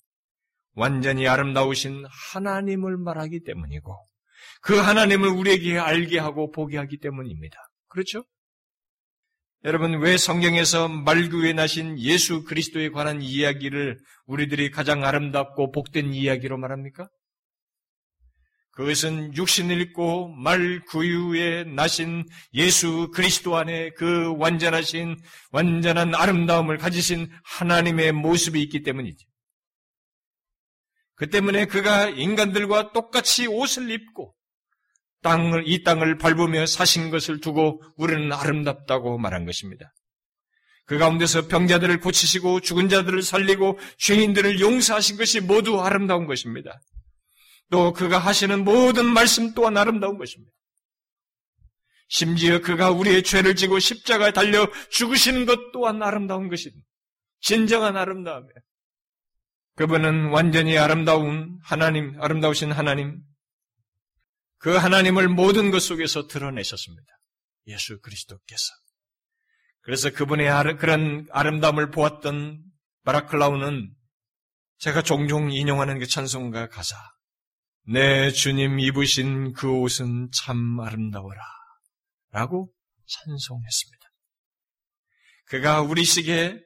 완전히 아름다우신 하나님을 말하기 때문이고 그 하나님을 우리에게 알게 하고 보게 하기 때문입니다. 그렇죠? 여러분, 왜 성경에서 말구에 나신 예수 그리스도에 관한 이야기를 우리들이 가장 아름답고 복된 이야기로 말합니까? 그것은 육신을 입고 말 구유에 나신 예수 그리스도 안에 그 완전하신, 완전한 아름다움을 가지신 하나님의 모습이 있기 때문이죠. 그 때문에 그가 인간들과 똑같이 옷을 입고 땅을, 이 땅을 밟으며 사신 것을 두고 우리는 아름답다고 말한 것입니다. 그 가운데서 병자들을 고치시고 죽은 자들을 살리고 죄인들을 용서하신 것이 모두 아름다운 것입니다. 또 그가 하시는 모든 말씀 또한 아름다운 것입니다. 심지어 그가 우리의 죄를 지고 십자가에 달려 죽으시는 것 또한 아름다운 것입니다. 진정한 아름다움이에요. 그분은 완전히 아름다운 하나님, 아름다우신 하나님, 그 하나님을 모든 것 속에서 드러내셨습니다. 예수 그리스도께서. 그래서 그분의 그런 아름다움을 보았던 바라클라우는 제가 종종 인용하는 그 찬송가 가사. 내 주님 입으신 그 옷은 참 아름다워라. 라고 찬송했습니다. 그가 우리식에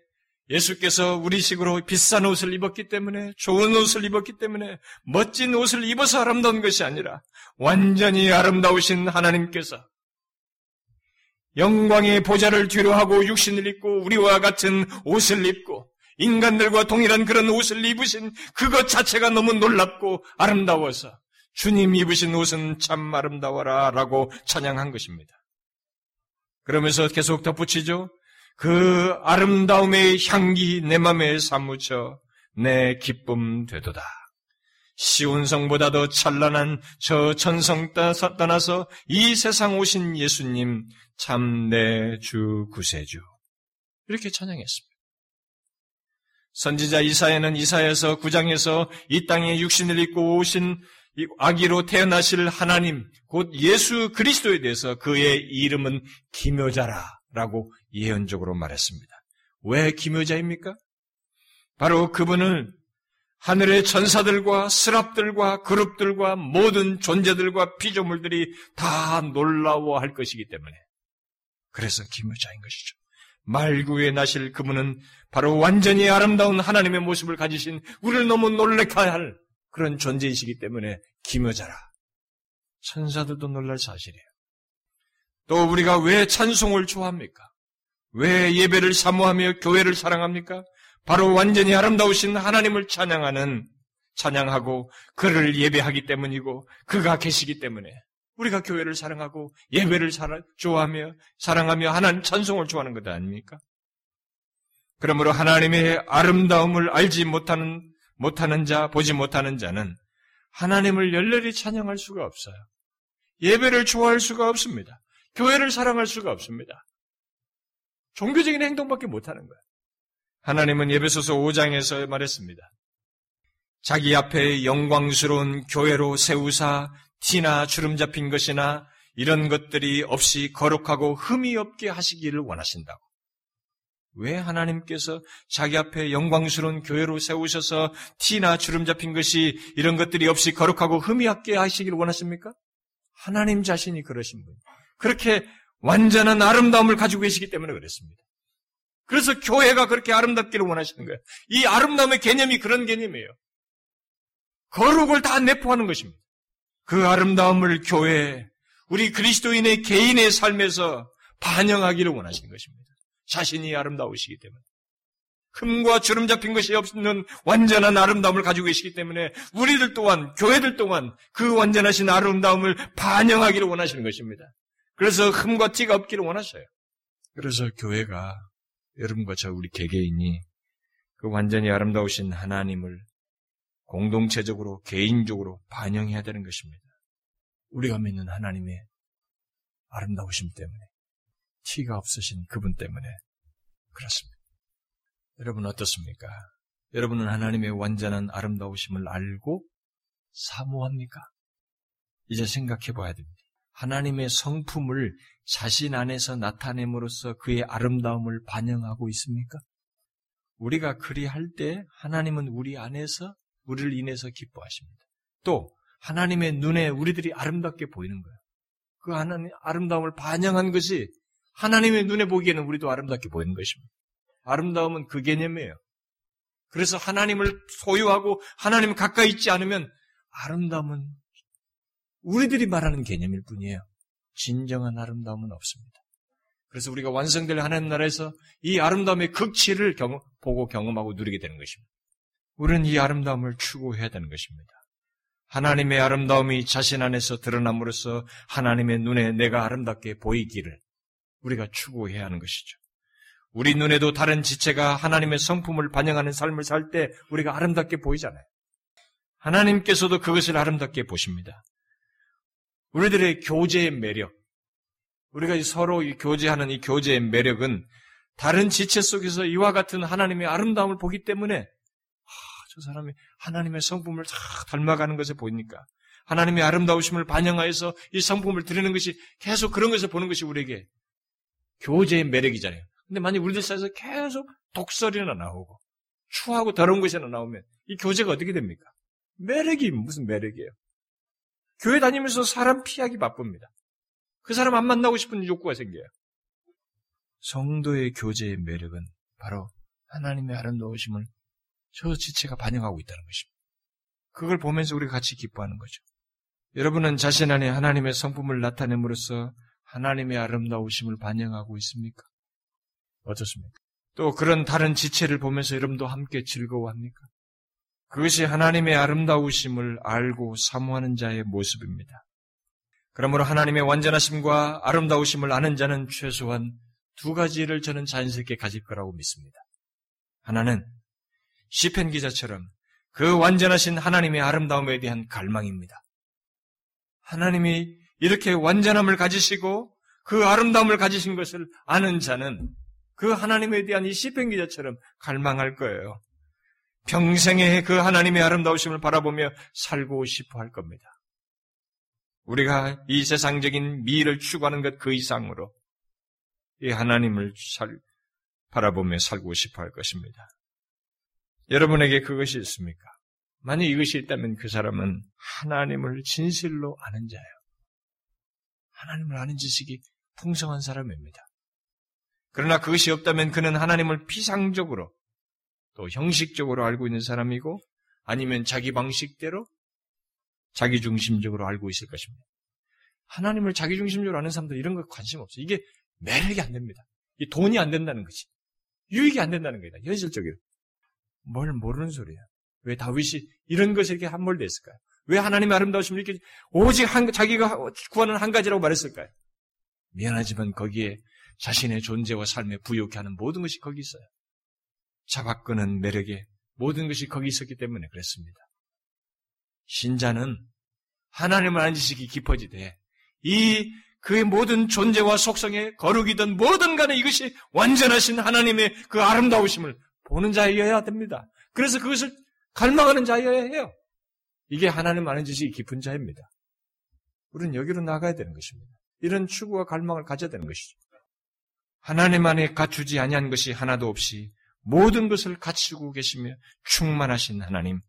예수께서 우리식으로 비싼 옷을 입었기 때문에 좋은 옷을 입었기 때문에 멋진 옷을 입어서 아름다운 것이 아니라 완전히 아름다우신 하나님께서 영광의 보좌를 뒤로하고 육신을 입고 우리와 같은 옷을 입고 인간들과 동일한 그런 옷을 입으신 그것 자체가 너무 놀랍고 아름다워서 주님 입으신 옷은 참 아름다워라 라고 찬양한 것입니다. 그러면서 계속 덧붙이죠. 그 아름다움의 향기 내 맘에 사무쳐 내 기쁨 되도다. 시온성보다 도 찬란한 저 천성 떠나서 이 세상 오신 예수님 참 내 주 구세주 이렇게 찬양했습니다. 선지자 이사야는 이사야서 9장에서 이 땅에 육신을 입고 오신 아기로 태어나실 하나님, 곧 예수 그리스도에 대해서 그의 이름은 기묘자라라고 예언적으로 말했습니다. 왜 기묘자입니까? 바로 그분을 하늘의 천사들과 스랍들과 그룹들과 모든 존재들과 피조물들이 다 놀라워할 것이기 때문에 그래서 기묘자인 것이죠. 말구에 나실 그분은 바로 완전히 아름다운 하나님의 모습을 가지신 우리를 너무 놀래게 할 그런 존재이시기 때문에 기묘자라. 천사들도 놀랄 사실이에요. 또 우리가 왜 찬송을 좋아합니까? 왜 예배를 사모하며 교회를 사랑합니까? 바로 완전히 아름다우신 하나님을 찬양하는 찬양하고 그를 예배하기 때문이고 그가 계시기 때문에 우리가 교회를 사랑하고 예배를 좋아하며 사랑하며 하나님 찬송을 좋아하는 것 아닙니까? 그러므로 하나님의 아름다움을 알지 못하는 못하는 자 보지 못하는 자는 하나님을 열렬히 찬양할 수가 없어요. 예배를 좋아할 수가 없습니다. 교회를 사랑할 수가 없습니다. 종교적인 행동밖에 못하는 거예요. 하나님은 예배소서 5장에서 말했습니다. 자기 앞에 영광스러운 교회로 세우사 티나 주름 잡힌 것이나 이런 것들이 없이 거룩하고 흠이 없게 하시기를 원하신다고. 왜 하나님께서 자기 앞에 영광스러운 교회로 세우셔서 티나 주름 잡힌 것이 이런 것들이 없이 거룩하고 흠이 없게 하시기를 원하십니까? 하나님 자신이 그러신 분. 그렇게 완전한 아름다움을 가지고 계시기 때문에 그랬습니다. 그래서 교회가 그렇게 아름답기를 원하시는 거예요. 이 아름다움의 개념이 그런 개념이에요. 거룩을 다 내포하는 것입니다. 그 아름다움을 교회, 우리 그리스도인의 개인의 삶에서 반영하기를 원하시는 것입니다. 자신이 아름다우시기 때문에. 흠과 주름 잡힌 것이 없는 완전한 아름다움을 가지고 계시기 때문에 우리들 또한, 교회들 또한 그 완전하신 아름다움을 반영하기를 원하시는 것입니다. 그래서 흠과 티가 없기를 원하셔요. 그래서 교회가 여러분과 저 우리 개개인이 그 완전히 아름다우신 하나님을 공동체적으로, 개인적으로 반영해야 되는 것입니다. 우리가 믿는 하나님의 아름다우심 때문에, 티가 없으신 그분 때문에 그렇습니다. 여러분 어떻습니까? 여러분은 하나님의 완전한 아름다우심을 알고 사모합니까? 이제 생각해 봐야 됩니다. 하나님의 성품을 자신 안에서 나타냄으로써 그의 아름다움을 반영하고 있습니까? 우리가 그리할 때 하나님은 우리 안에서 우리를 인해서 기뻐하십니다. 또 하나님의 눈에 우리들이 아름답게 보이는 거예요. 그 하나님 아름다움을 반영한 것이 하나님의 눈에 보기에는 우리도 아름답게 보이는 것입니다. 아름다움은 그 개념이에요. 그래서 하나님을 소유하고 하나님 가까이 있지 않으면 아름다움은 우리들이 말하는 개념일 뿐이에요. 진정한 아름다움은 없습니다. 그래서 우리가 완성될 하나님 나라에서 이 아름다움의 극치를 경험, 보고 경험하고 누리게 되는 것입니다. 우리는 이 아름다움을 추구해야 되는 것입니다. 하나님의 아름다움이 자신 안에서 드러남으로써 하나님의 눈에 내가 아름답게 보이기를 우리가 추구해야 하는 것이죠. 우리 눈에도 다른 지체가 하나님의 성품을 반영하는 삶을 살 때 우리가 아름답게 보이잖아요. 하나님께서도 그것을 아름답게 보십니다. 우리들의 교제의 매력, 우리가 서로 교제하는 이 교제의 매력은 다른 지체 속에서 이와 같은 하나님의 아름다움을 보기 때문에 아, 저 사람이 하나님의 성품을 다 닮아가는 것을 보니까 하나님의 아름다우심을 반영하여서 이 성품을 드리는 것이 계속 그런 것을 보는 것이 우리에게 교제의 매력이잖아요. 근데 만약 우리들 사이에서 계속 독설이나 나오고 추하고 더러운 것이나 나오면 이 교제가 어떻게 됩니까? 매력이 무슨 매력이에요? 교회 다니면서 사람 피하기 바쁩니다. 그 사람 안 만나고 싶은 욕구가 생겨요. 성도의 교제의 매력은 바로 하나님의 아름다우심을 저 지체가 반영하고 있다는 것입니다. 그걸 보면서 우리가 같이 기뻐하는 거죠. 여러분은 자신 안에 하나님의 성품을 나타냄으로써 하나님의 아름다우심을 반영하고 있습니까? 어떻습니까? 또 그런 다른 지체를 보면서 여러분도 함께 즐거워합니까? 그것이 하나님의 아름다우심을 알고 사모하는 자의 모습입니다. 그러므로 하나님의 완전하심과 아름다우심을 아는 자는 최소한 두 가지를 저는 자연스럽게 가질 거라고 믿습니다. 하나는 시편 기자처럼 그 완전하신 하나님의 아름다움에 대한 갈망입니다. 하나님이 이렇게 완전함을 가지시고 그 아름다움을 가지신 것을 아는 자는 그 하나님에 대한 이 시편 기자처럼 갈망할 거예요. 평생에 그 하나님의 아름다우심을 바라보며 살고 싶어 할 겁니다. 우리가 이 세상적인 미를 추구하는 것 그 이상으로 이 하나님을 살, 바라보며 살고 싶어 할 것입니다. 여러분에게 그것이 있습니까? 만약 이것이 있다면 그 사람은 하나님을 진실로 아는 자예요. 하나님을 아는 지식이 풍성한 사람입니다. 그러나 그것이 없다면 그는 하나님을 피상적으로 또 형식적으로 알고 있는 사람이고 아니면 자기 방식대로 자기 중심적으로 알고 있을 것입니다. 하나님을 자기 중심적으로 아는 사람들 이런 거 관심 없어요. 이게 매력이 안 됩니다. 이 돈이 안 된다는 거지. 유익이 안 된다는 거다. 현실적으로. 뭘 모르는 소리야. 왜 다윗이 이런 것에 이렇게 함몰됐을까요? 왜 하나님의 아름다우심을 이렇게 오직 한, 자기가 구하는 한 가지라고 말했을까요? 미안하지만 거기에 자신의 존재와 삶에 부욕해 하는 모든 것이 거기 있어요. 잡아끄는 매력에 모든 것이 거기 있었기 때문에 그랬습니다. 신자는 하나님을 아는 지식이 깊어지되 이 그의 모든 존재와 속성에 거룩이든 뭐든 간에 이것이 완전하신 하나님의 그 아름다우심을 보는 자여야 됩니다. 그래서 그것을 갈망하는 자여야 해요. 이게 하나님 아는 지식이 깊은 자입니다. 우리는 여기로 나가야 되는 것입니다. 이런 추구와 갈망을 가져야 되는 것이죠. 하나님 안에 갖추지 아니한 것이 하나도 없이 모든 것을 갖추고 계시며 충만하신 하나님,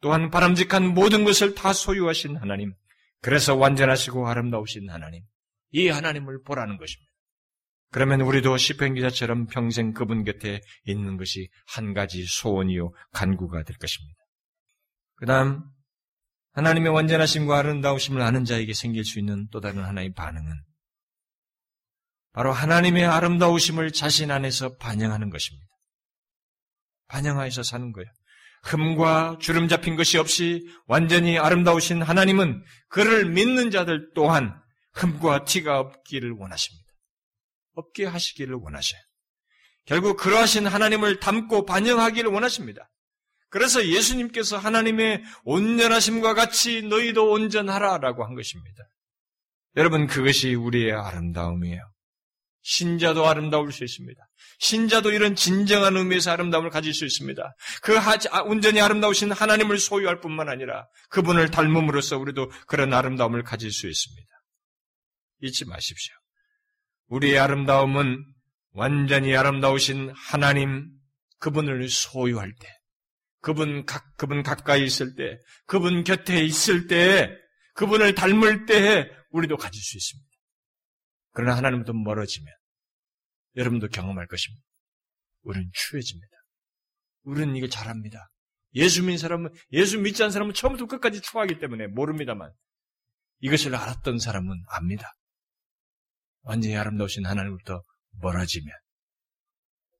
또한 바람직한 모든 것을 다 소유하신 하나님, 그래서 완전하시고 아름다우신 하나님, 이 하나님을 보라는 것입니다. 그러면 우리도 시편 기자처럼 평생 그분 곁에 있는 것이 한 가지 소원이요 간구가 될 것입니다. 그다음 하나님의 완전하심과 아름다우심을 아는 자에게 생길 수 있는 또 다른 하나의 반응은 바로 하나님의 아름다우심을 자신 안에서 반영하는 것입니다. 반영하여서 사는 거예요. 흠과 주름 잡힌 것이 없이 완전히 아름다우신 하나님은 그를 믿는 자들 또한 흠과 티가 없기를 원하십니다. 없게 하시기를 원하셔요. 결국 그러하신 하나님을 담고 반영하기를 원하십니다. 그래서 예수님께서 하나님의 온전하심과 같이 너희도 온전하라 라고 한 것입니다. 여러분 그것이 우리의 아름다움이에요. 신자도 아름다울 수 있습니다. 신자도 이런 진정한 의미에서 아름다움을 가질 수 있습니다. 그 아, 온전히 아름다우신 하나님을 소유할 뿐만 아니라 그분을 닮음으로써 우리도 그런 아름다움을 가질 수 있습니다. 잊지 마십시오. 우리의 아름다움은 완전히 아름다우신 하나님 그분을 소유할 때, 그분 각 그분 가까이 있을 때, 그분 곁에 있을 때, 그분을 닮을 때에 우리도 가질 수 있습니다. 그러나 하나님부터 멀어지면 여러분도 경험할 것입니다. 우리는 추해집니다. 우리는 이걸 잘합니다. 예수 믿는 사람은, 예수 믿지 않은 사람은 처음부터 끝까지 추하기 때문에 모릅니다만 이것을 알았던 사람은 압니다. 완전히 아름다우신 하나님부터 멀어지면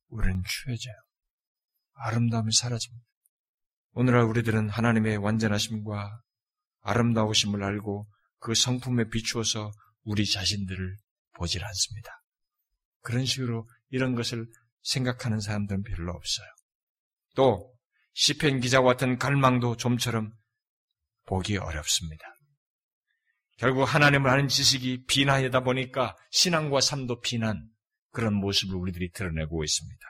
우리는 추해져요. 아름다움이 사라집니다. 오늘날 우리들은 하나님의 완전하심과 아름다우심을 알고 그 성품에 비추어서 우리 자신들을 보질 않습니다. 그런 식으로 이런 것을 생각하는 사람들은 별로 없어요. 또 시편 기자와 같은 갈망도 좀처럼 보기 어렵습니다. 결국 하나님을 아는 지식이 비난이다 보니까 신앙과 삶도 비난 그런 모습을 우리들이 드러내고 있습니다.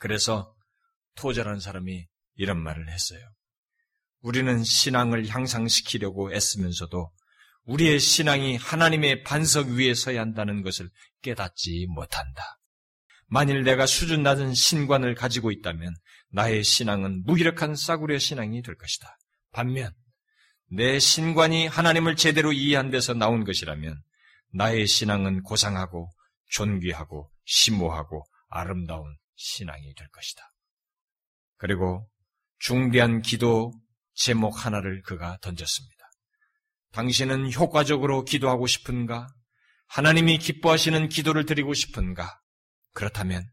그래서 토자라는 사람이 이런 말을 했어요. 우리는 신앙을 향상시키려고 애쓰면서도 우리의 신앙이 하나님의 반석 위에 서야 한다는 것을 깨닫지 못한다. 만일 내가 수준 낮은 신관을 가지고 있다면 나의 신앙은 무기력한 싸구려 신앙이 될 것이다. 반면 내 신관이 하나님을 제대로 이해한 데서 나온 것이라면 나의 신앙은 고상하고 존귀하고 심오하고 아름다운 신앙이 될 것이다. 그리고 중대한 기도 제목 하나를 그가 던졌습니다. 당신은 효과적으로 기도하고 싶은가? 하나님이 기뻐하시는 기도를 드리고 싶은가? 그렇다면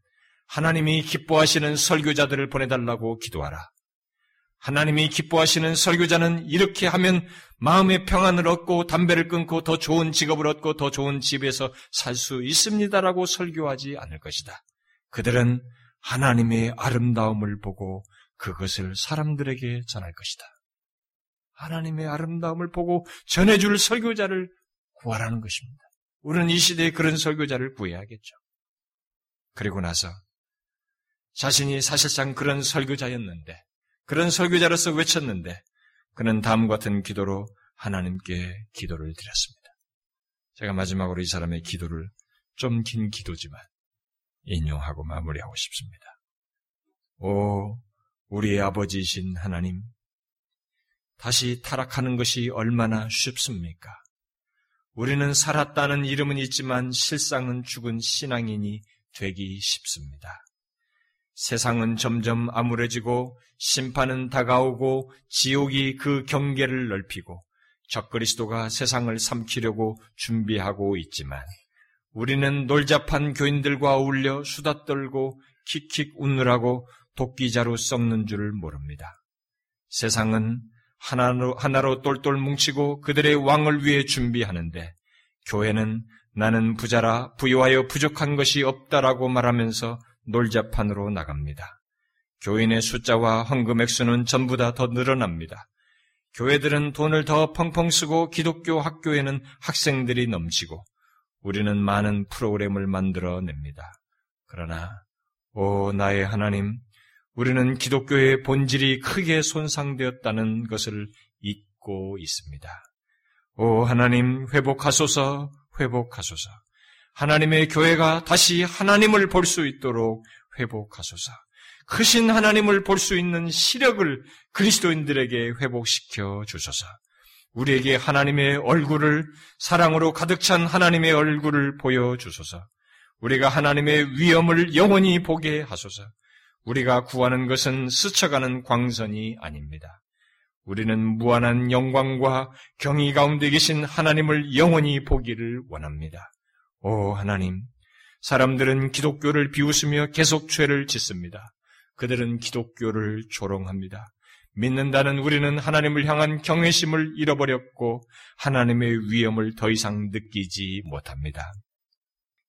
하나님이 기뻐하시는 설교자들을 보내달라고 기도하라. 하나님이 기뻐하시는 설교자는 이렇게 하면 마음의 평안을 얻고 담배를 끊고 더 좋은 직업을 얻고 더 좋은 집에서 살 수 있습니다라고 설교하지 않을 것이다. 그들은 하나님의 아름다움을 보고 그것을 사람들에게 전할 것이다. 하나님의 아름다움을 보고 전해줄 설교자를 구하라는 것입니다. 우리는 이 시대에 그런 설교자를 구해야겠죠. 그리고 나서 자신이 사실상 그런 설교자였는데 그런 설교자로서 외쳤는데 그는 다음과 같은 기도로 하나님께 기도를 드렸습니다. 제가 마지막으로 이 사람의 기도를 좀 긴 기도지만 인용하고 마무리하고 싶습니다. 오, 우리의 아버지이신 하나님, 다시 타락하는 것이 얼마나 쉽습니까? 우리는 살았다는 이름은 있지만 실상은 죽은 신앙인이 되기 쉽습니다. 세상은 점점 암울해지고 심판은 다가오고 지옥이 그 경계를 넓히고 적그리스도가 세상을 삼키려고 준비하고 있지만 우리는 놀잡한 교인들과 어울려 수다 떨고 킥킥 웃느라고 도끼자루 썩는 줄을 모릅니다. 세상은 하나로, 하나로 똘똘 뭉치고 그들의 왕을 위해 준비하는데 교회는 나는 부자라 부유하여 부족한 것이 없다라고 말하면서 놀자판으로 나갑니다. 교인의 숫자와 헌금 액수는 전부 다 더 늘어납니다. 교회들은 돈을 더 펑펑 쓰고 기독교 학교에는 학생들이 넘치고 우리는 많은 프로그램을 만들어냅니다. 그러나 오 나의 하나님 우리는 기독교의 본질이 크게 손상되었다는 것을 잊고 있습니다. 오 하나님 회복하소서 회복하소서 하나님의 교회가 다시 하나님을 볼 수 있도록 회복하소서 크신 하나님을 볼 수 있는 시력을 그리스도인들에게 회복시켜 주소서 우리에게 하나님의 얼굴을 사랑으로 가득 찬 하나님의 얼굴을 보여 주소서 우리가 하나님의 위엄을 영원히 보게 하소서 우리가 구하는 것은 스쳐가는 광선이 아닙니다. 우리는 무한한 영광과 경의 가운데 계신 하나님을 영원히 보기를 원합니다. 오 하나님, 사람들은 기독교를 비웃으며 계속 죄를 짓습니다. 그들은 기독교를 조롱합니다. 믿는다는 우리는 하나님을 향한 경외심을 잃어버렸고 하나님의 위엄을 더 이상 느끼지 못합니다.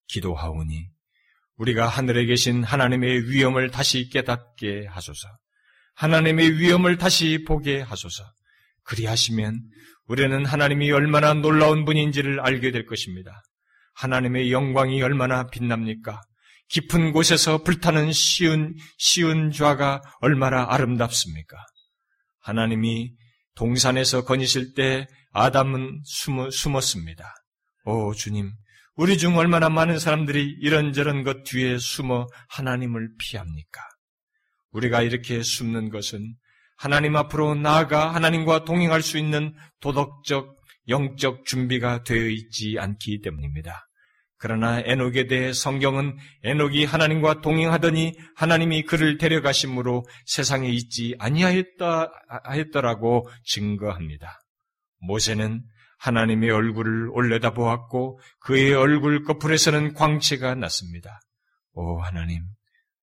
기도하오니 우리가 하늘에 계신 하나님의 위엄을 다시 깨닫게 하소서. 하나님의 위엄을 다시 보게 하소서. 그리하시면 우리는 하나님이 얼마나 놀라운 분인지를 알게 될 것입니다. 하나님의 영광이 얼마나 빛납니까? 깊은 곳에서 불타는 쉬운, 쉬운 좌가 얼마나 아름답습니까? 하나님이 동산에서 거니실 때 아담은 숨어, 숨었습니다. 오, 주님, 우리 중 얼마나 많은 사람들이 이런저런 것 뒤에 숨어 하나님을 피합니까? 우리가 이렇게 숨는 것은 하나님 앞으로 나아가 하나님과 동행할 수 있는 도덕적, 영적 준비가 되어 있지 않기 때문입니다. 그러나 에녹에 대해 성경은 에녹이 하나님과 동행하더니 하나님이 그를 데려가심으로 세상에 있지 아니하였다 하였더라고 증거합니다. 모세는 하나님의 얼굴을 올려다 보았고 그의 얼굴 거풀에서는 광채가 났습니다. 오 하나님,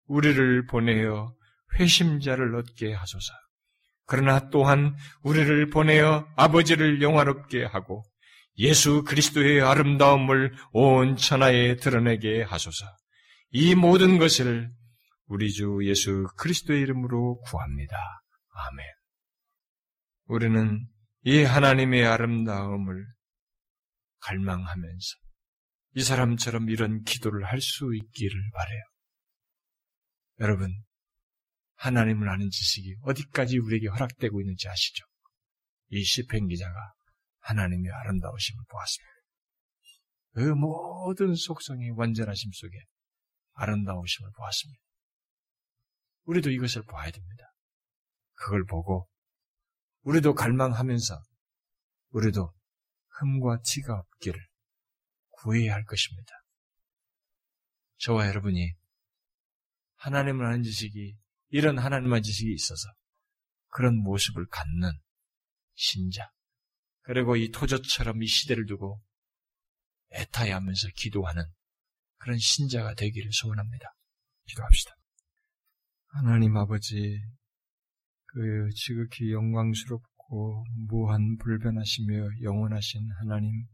우리를 보내어 회심자를 얻게 하소서. 그러나 또한 우리를 보내어 아버지를 영화롭게 하고 예수 그리스도의 아름다움을 온 천하에 드러내게 하소서. 이 모든 것을 우리 주 예수 그리스도의 이름으로 구합니다. 아멘. 우리는 이 하나님의 아름다움을 갈망하면서 이 사람처럼 이런 기도를 할 수 있기를 바래요. 여러분, 하나님을 아는 지식이 어디까지 우리에게 허락되고 있는지 아시죠? 이 시편 기자가 하나님의 아름다우심을 보았습니다. 그 모든 속성의 완전하심 속에 아름다우심을 보았습니다. 우리도 이것을 보아야 됩니다. 그걸 보고 우리도 갈망하면서 우리도 흠과 티가 없기를 구해야 할 것입니다. 저와 여러분이 하나님을 아는 지식이 이런 하나님의 지식이 있어서 그런 모습을 갖는 신자 그리고 이 토저처럼 이 시대를 두고 애타해하면서 기도하는 그런 신자가 되기를 소원합니다. 기도합시다. 하나님 아버지 그 지극히 영광스럽고 무한 불변하시며 영원하신 하나님,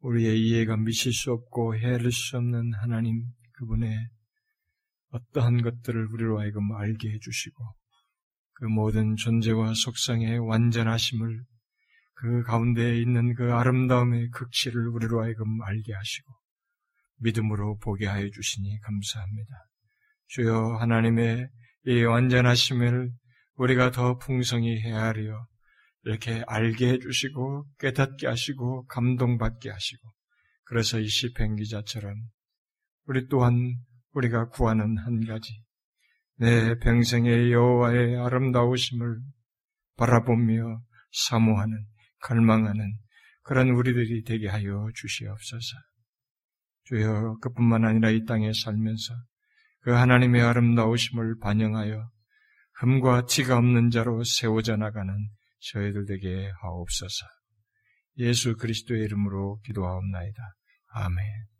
우리의 이해가 미칠 수 없고 헤아릴 수 없는 하나님 그분의 어떠한 것들을 우리로 하여금 알게 해주시고 그 모든 존재와 속성의 완전하심을 그 가운데에 있는 그 아름다움의 극치를 우리로 하여금 알게 하시고 믿음으로 보게 하여 주시니 감사합니다. 주여 하나님의 이 완전하심을 우리가 더 풍성히 헤아려 이렇게 알게 해주시고 깨닫게 하시고 감동받게 하시고 그래서 이 시편 기자처럼 우리 또한 우리가 구하는 한 가지 내 평생의 여호와의 아름다우심을 바라보며 사모하는 갈망하는 그런 우리들이 되게 하여 주시옵소서. 주여 그뿐만 아니라 이 땅에 살면서 그 하나님의 아름다우심을 반영하여 흠과 티가 없는 자로 세워져 나가는 저희들 되게 하옵소서. 예수 그리스도의 이름으로 기도하옵나이다. 아멘.